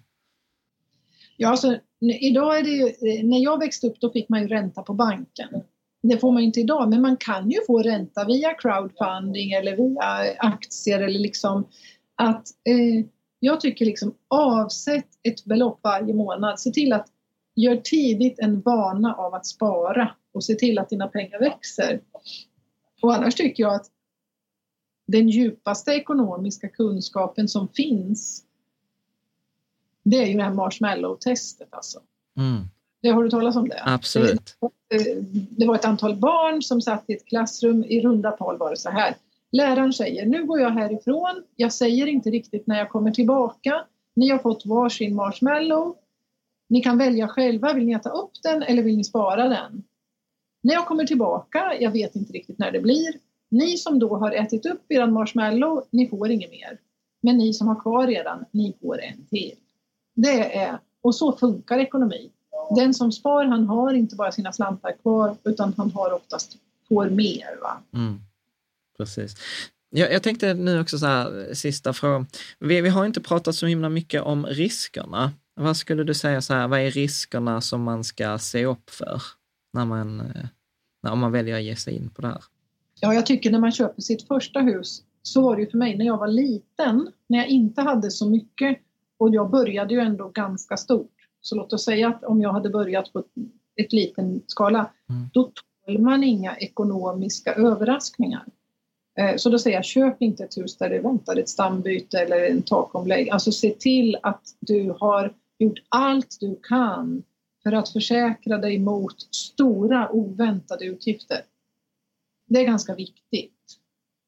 Ja, alltså, idag är det ju, när jag växte upp då fick man ju ränta på banken. Det får man inte idag, men man kan ju få ränta via crowdfunding eller via aktier eller liksom att eh, jag tycker liksom avsätt ett belopp varje månad. Se till att gör tidigt en vana av att spara och se till att dina pengar växer. Och annars tycker jag att den djupaste ekonomiska kunskapen som finns det är ju det här marshmallow-testet alltså. Mm. Det, har du talat om det? Absolut. Det, var ett antal barn som satt i ett klassrum, i runda tal var det så här. Läraren säger, nu går jag härifrån, jag säger inte riktigt när jag kommer tillbaka. Ni har fått varsin marshmallow. Ni kan välja själva, vill ni äta upp den eller vill ni spara den? När jag kommer tillbaka, jag vet inte riktigt när det blir. Ni som då har ätit upp er marshmallow, ni får inget mer. Men ni som har kvar redan, ni får en till. Det är, och så funkar ekonomi. Den som spar, han har inte bara sina slantar kvar utan han har oftast, får mer. Va? Mm. Precis. Jag, jag tänkte nu också så här, sista frågan. Vi, vi har inte pratat så himla mycket om riskerna. Vad skulle du säga, så här, vad är riskerna som man ska se upp för när man, eh, när man väljer att ge sig in på det här? Ja, jag tycker när man köper sitt första hus, så var det ju för mig när jag var liten, när jag inte hade så mycket och jag började ju ändå ganska stort. Så låt oss säga att om jag hade börjat på ett, ett liten skala, mm. då tål man inga ekonomiska överraskningar. Eh, så då säger jag, köp inte ett hus där det väntar ett stambyte eller en takomlägg. Alltså se till att du har gjort allt du kan för att försäkra dig mot stora oväntade utgifter. Det är ganska viktigt.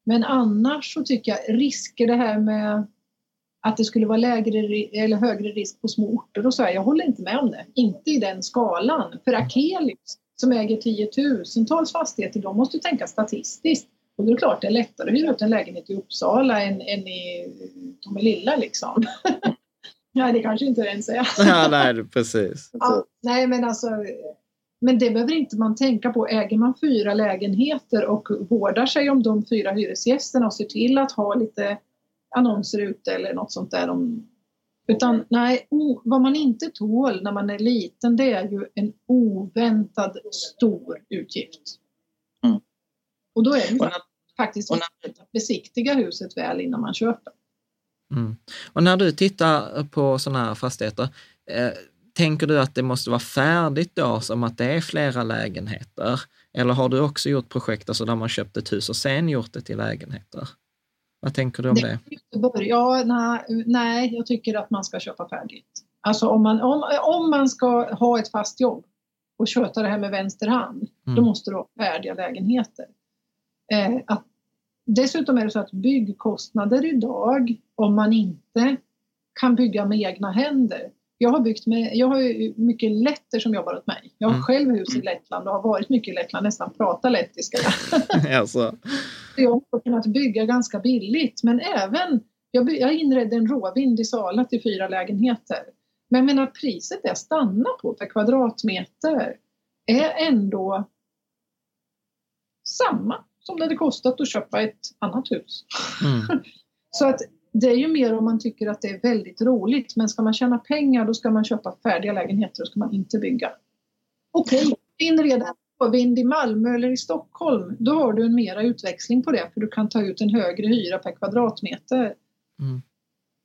Men annars så tycker jag risker det här med att det skulle vara lägre eller högre risk på små orter och så här, jag håller inte med om det. Inte i den skalan. För Akelius som äger tiotusentals fastigheter, de måste tänka statistiskt. Och det är klart det är lättare att hyra ut en lägenhet i Uppsala än, än i Tomelilla liksom. nej, det kanske inte ens är. ja, nej, precis. Ja, nej, men alltså men det behöver inte man tänka på. Äger man fyra lägenheter och vårdar sig om de fyra hyresgästerna och ser till att ha lite annonser ute eller något sånt där. Om, utan nej, o, vad man inte tål när man är liten det är ju en oväntad stor utgift. Och då är det faktiskt viktigt att besiktiga huset väl innan man köper. Mm. Och när du tittar på sådana här fastigheter, eh, tänker du att det måste vara färdigt då, som att det är flera lägenheter? Eller har du också gjort projekt alltså där man köpt ett hus och sen gjort det till lägenheter? Vad tänker du om det? det? Ja, nej, nej, jag tycker att man ska köpa färdigt. Alltså om man, om, om man ska ha ett fast jobb och sköta det här med vänster hand, mm. då måste du ha färdiga lägenheter. Eh, att, dessutom är det så att byggkostnader idag, om man inte kan bygga med egna händer, jag har byggt med, jag har ju mycket letter som jobbar åt mig. Jag har mm. själv hus i Lettland och har varit mycket i Lettland, nästan pratar lettiska. alltså. Jag har kunnat bygga ganska billigt men även, jag, jag inredde en råvind i Sala till fyra lägenheter. Men jag menar priset jag stannar på per kvadratmeter är ändå samma som det hade kostat att köpa ett annat hus. Mm. Så att det är ju mer om man tycker att det är väldigt roligt. Men ska man tjäna pengar då ska man köpa färdiga lägenheter och ska man inte bygga. Okej, okay. inreda vind i Malmö eller i Stockholm. Då har du en mera utväxling på det för du kan ta ut en högre hyra per kvadratmeter. Mm.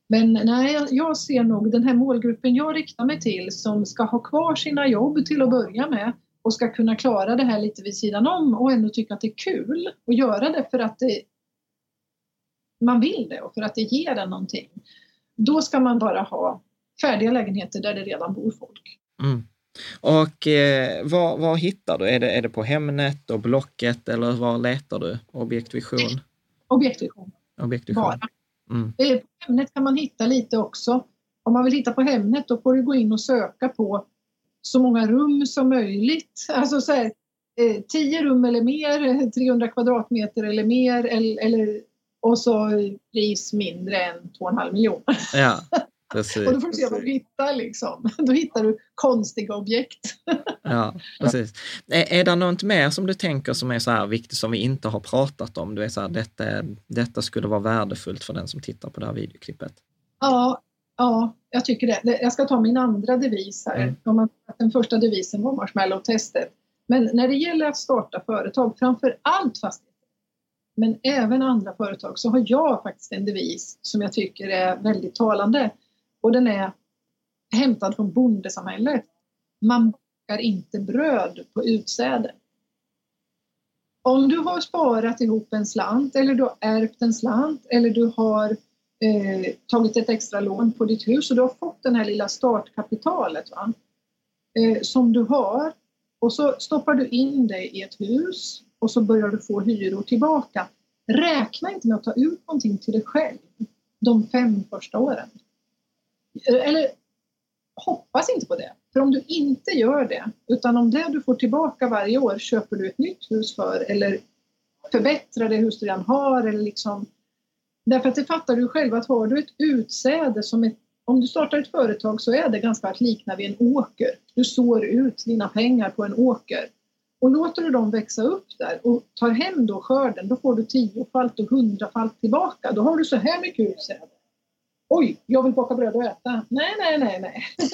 Men nej, jag ser nog den här målgruppen jag riktar mig till som ska ha kvar sina jobb till att börja med och ska kunna klara det här lite vid sidan om och ändå tycka att det är kul att göra det för att det man vill det och för att det ger en någonting. Då ska man bara ha färdiga lägenheter där det redan bor folk. Mm. Och eh, var, var, hittar du? Är det, är det på Hemnet och Blocket eller var letar du objektvision? Objektvision. Objektvision. Bara. Mm. På Hemnet kan man hitta lite också. Om man vill hitta på Hemnet då får du gå in och söka på så många rum som möjligt. Alltså så här, 10 eh, rum eller mer, 300 kvadratmeter eller mer eller, eller och så pris mindre än 2,5 miljoner. Ja, precis. och då får du se vad du hittar liksom. Då hittar du konstiga objekt. ja, precis. Är, är det något mer som du tänker som är så här viktigt som vi inte har pratat om? Du är så här, detta, detta skulle vara värdefullt för den som tittar på det här videoklippet. Ja, Ja, jag tycker det. Jag ska ta min andra devis här. Mm. Den första devisen var marshmallow-testet. Men när det gäller att starta företag, framför allt fastigheter, men även andra företag, så har jag faktiskt en devis som jag tycker är väldigt talande. Och den är hämtad från bondesamhället. Man bakar inte bröd på utsäde. Om du har sparat ihop en slant eller du har ärvt en slant eller du har eh, tagit ett extra lån på ditt hus och du har fått det här lilla startkapitalet va? Eh, som du har och så stoppar du in det i ett hus och så börjar du få hyror tillbaka. Räkna inte med att ta ut någonting till dig själv de fem första åren. Eh, eller hoppas inte på det. För om du inte gör det, utan om det du får tillbaka varje år köper du ett nytt hus för eller förbättrar det hus du redan har eller liksom Därför att det fattar du själv att har du ett utsäde som ett, om du startar ett företag så är det ganska att likna vid en åker. Du sår ut dina pengar på en åker. Och låter du dem växa upp där och tar hem då skörden, då får du tiofalt och hundrafalt tillbaka. Då har du så här mycket utsäde. Oj, jag vill baka bröd och äta. Nej, nej, nej, nej.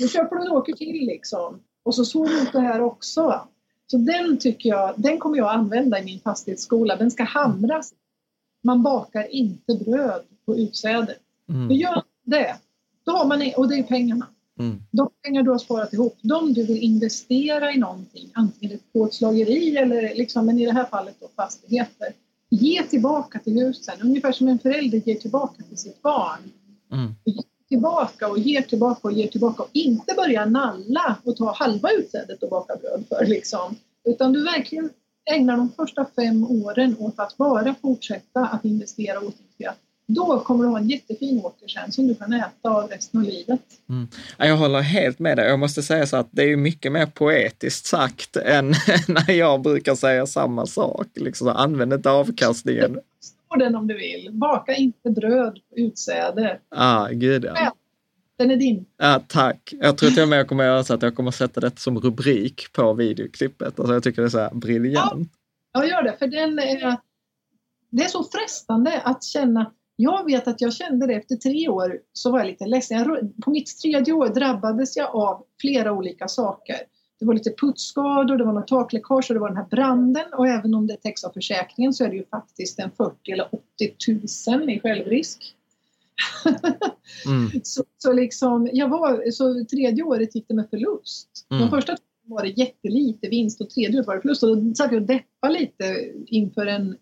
Då köper du en åker till liksom. Och så sår du ut det här också. Så den tycker jag, den kommer jag använda i min fastighetsskola. Den ska hamras man bakar inte bröd på utsädet. Mm. För gör det, då har man, och det är pengarna. Mm. De pengar du har sparat ihop, de du vill investera i någonting, antingen ett plåtslageri eller liksom, men i det här fallet då fastigheter. Ge tillbaka till husen, ungefär som en förälder ger tillbaka till sitt barn. Mm. Ge tillbaka och ger tillbaka och ger tillbaka och inte börja nalla och ta halva utsädet och baka bröd för liksom. Utan du verkligen ägnar de första fem åren åt att bara fortsätta att investera återinvestera, då kommer du ha en jättefin åker sen som du kan äta av resten av livet. Mm. Jag håller helt med dig. Jag måste säga så att det är mycket mer poetiskt sagt än när jag brukar säga samma sak. Liksom, använd inte avkastningen. Stå den om du vill. Baka inte bröd på utsäde. Ah, gud ja. Den är din. Ja, tack. Jag tror till och med jag kommer göra så att jag kommer sätta det som rubrik på videoklippet. Alltså jag tycker det är så här briljant. Ja, jag gör det. För den är, det är så frestande att känna jag vet att jag kände det efter tre år så var jag lite ledsen. Jag, på mitt tredje år drabbades jag av flera olika saker. Det var lite putsskador, det var något takläckage och det var den här branden och även om det täcks av försäkringen så är det ju faktiskt en 40 eller 80 000 i självrisk. Mm. så, så, liksom, jag var, så tredje året gick det med förlust. Mm. De första var det jättelite vinst och tredje året var det förlust. Och då satt jag och deppade lite inför en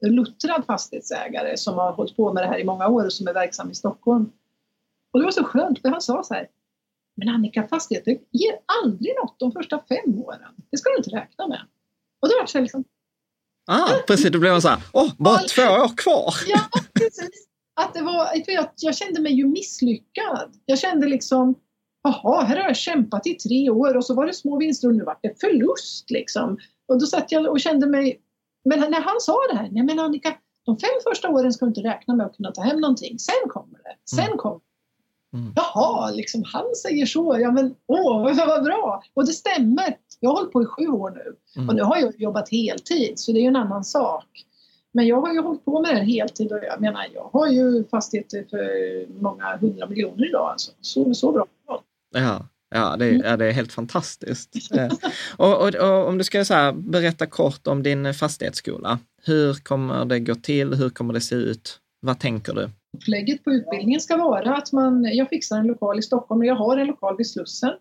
luttrad fastighetsägare som har hållit på med det här i många år och som är verksam i Stockholm. Och det var så skönt för han sa så här Men Annika, fastigheter ger aldrig något de första fem åren. Det ska du inte räkna med. Och då var det så här liksom Ah, precis, då blev man så här, åh, bara två år kvar. Ja, precis att det var, jag, jag kände mig ju misslyckad. Jag kände liksom, jaha, här har jag kämpat i tre år och så var det små vinster och nu var det förlust liksom. Och då satt jag och kände mig, men när han sa det här, nej men Annika, de fem första åren ska du inte räkna med att kunna ta hem någonting. Sen kommer det. Sen mm. kommer Mm. Jaha, liksom han säger så. Ja men åh, vad bra! Och det stämmer. Jag har hållit på i sju år nu. Mm. Och nu har jag jobbat heltid, så det är ju en annan sak. Men jag har ju hållit på med det här heltid och jag menar jag har ju fastigheter för många hundra miljoner idag. Alltså. Så, så bra. Ja, ja, det, är, ja, det är helt fantastiskt. Eh, och, och, och, om du ska så berätta kort om din fastighetsskola. Hur kommer det gå till? Hur kommer det se ut? Vad tänker du? Upplägget på utbildningen ska vara att man, jag fixar en lokal i Stockholm och jag har en lokal vid Slussen.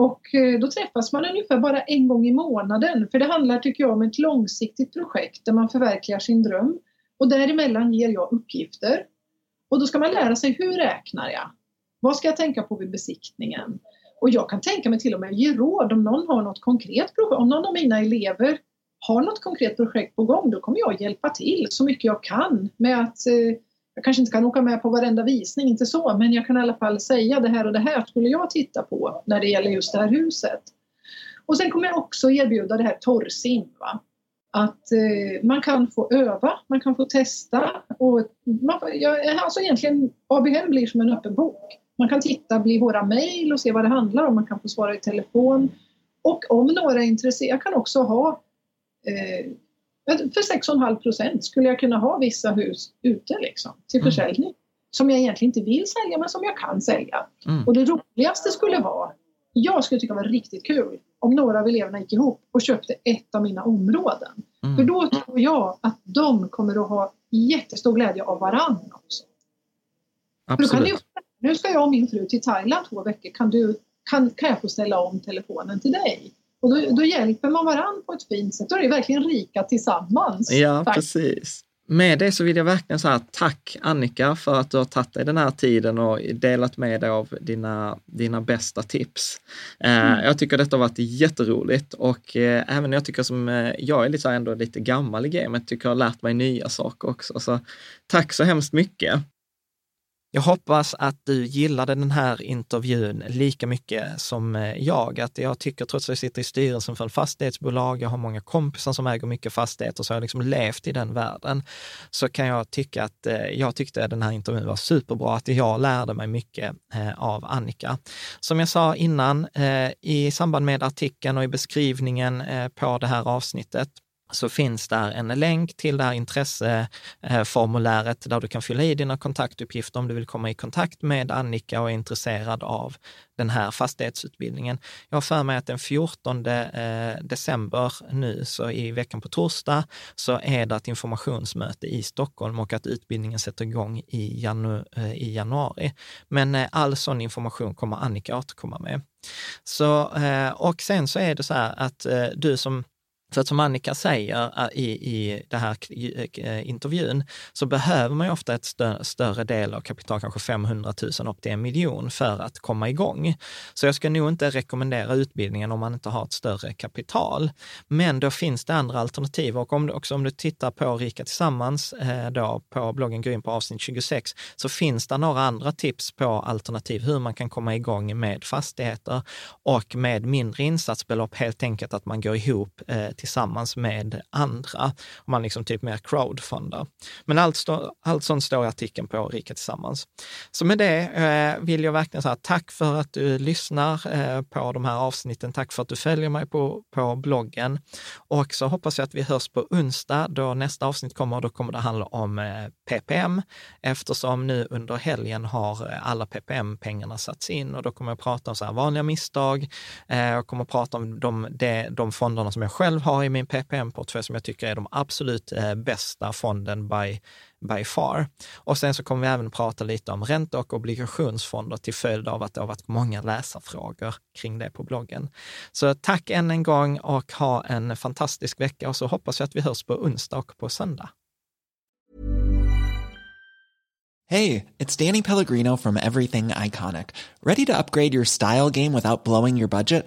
Och eh, då träffas man ungefär bara en gång i månaden för det handlar tycker jag om ett långsiktigt projekt där man förverkligar sin dröm. Och däremellan ger jag uppgifter. Och då ska man lära sig hur räknar jag? Vad ska jag tänka på vid besiktningen? Och jag kan tänka mig till och med ge råd om någon har något konkret projekt. Om någon av mina elever har något konkret projekt på gång, då kommer jag hjälpa till så mycket jag kan med att eh, jag kanske inte kan åka med på varenda visning, inte så, men jag kan i alla fall säga det här och det här skulle jag titta på när det gäller just det här huset. Och sen kommer jag också erbjuda det här torrsim. Va? Att eh, man kan få öva, man kan få testa. Och man, jag, alltså egentligen, ABM blir som en öppen bok. Man kan titta, bli våra mejl och se vad det handlar om. Man kan få svara i telefon. Och om några är intresserade, jag kan också ha eh, för 6,5 procent skulle jag kunna ha vissa hus ute liksom, till mm. försäljning. som jag egentligen inte vill sälja men som jag kan sälja. Mm. Och det roligaste skulle vara, jag skulle tycka var riktigt kul om några av eleverna gick ihop och köpte ett av mina områden. Mm. För då tror jag att de kommer att ha jättestor glädje av varann också. För då kan Absolut. du, nu ska jag och min fru till Thailand två veckor, kan, du, kan, kan jag få ställa om telefonen till dig? Och då, då hjälper man varann på ett fint sätt. Då är det verkligen rika tillsammans. Ja, faktiskt. precis. Med det så vill jag verkligen säga tack Annika för att du har tagit dig den här tiden och delat med dig av dina, dina bästa tips. Eh, Jag tycker detta har varit jätteroligt och eh, även jag tycker som, eh, jag är lite, så ändå lite gammal i gamet, tycker jag har lärt mig nya saker också. Så tack så hemskt mycket. Jag hoppas att du gillade den här intervjun lika mycket som eh, jag. Att jag tycker, trots att jag sitter i styrelsen för ett fastighetsbolag, jag har många kompisar som äger mycket fastigheter, så jag har liksom levt i den världen, så kan jag tycka att eh, jag tyckte den här intervjun var superbra, att jag lärde mig mycket eh, av Annika. Som jag sa innan, i samband med artikeln och i beskrivningen på det här avsnittet, så finns där en länk till det här intresseformuläret där du kan fylla i dina kontaktuppgifter om du vill komma i kontakt med Annika och är intresserad av den här fastighetsutbildningen. Jag har för mig att den 14 eh, december nu, så i veckan på torsdag, så är det ett informationsmöte i Stockholm och att utbildningen sätter igång i, janu, eh, i januari. Men eh, all sån information kommer Annika återkomma med. Så, och sen så är det så här att du som för att som Annika säger eh, i, i den här eh, eh, intervjun, så behöver man ju ofta ett stö större del av kapital, kanske 500 000 upp till en miljon, för att komma igång. Så jag ska nog inte rekommendera utbildningen om man inte har ett större kapital. Men då finns det andra alternativ och om du, också om du tittar på Rika Tillsammans eh, då på bloggen, gå in på avsnitt 26, så finns det några andra tips på alternativ hur man kan komma igång med fastigheter och med mindre insatsbelopp, helt enkelt att man går ihop eh, tillsammans med andra. Om man liksom typ mer crowdfundar. Men allt, stå, allt sånt står i artikeln på Rika Tillsammans. Så med det eh, vill jag verkligen säga tack för att du lyssnar eh, på de här avsnitten. Tack för att du följer mig på, på bloggen. Och så hoppas jag att vi hörs på onsdag då nästa avsnitt kommer. Då kommer det handla om eh, PPM eftersom nu under helgen har eh, alla PPM-pengarna satts in och då kommer jag prata om så här vanliga misstag. Eh, jag kommer prata om de, de, de fonderna som jag själv har i min PPM-portfölj som jag tycker är de absolut eh, bästa fonden by, by far. Och sen så kommer vi även prata lite om ränte och obligationsfonder till följd av att det har varit många läsarfrågor kring det på bloggen. Så tack än en gång och ha en fantastisk vecka och så hoppas jag att vi hörs på onsdag och på söndag. Hej, it's Danny Pellegrino from Everything Iconic. Ready to upgrade your style game without blowing your budget?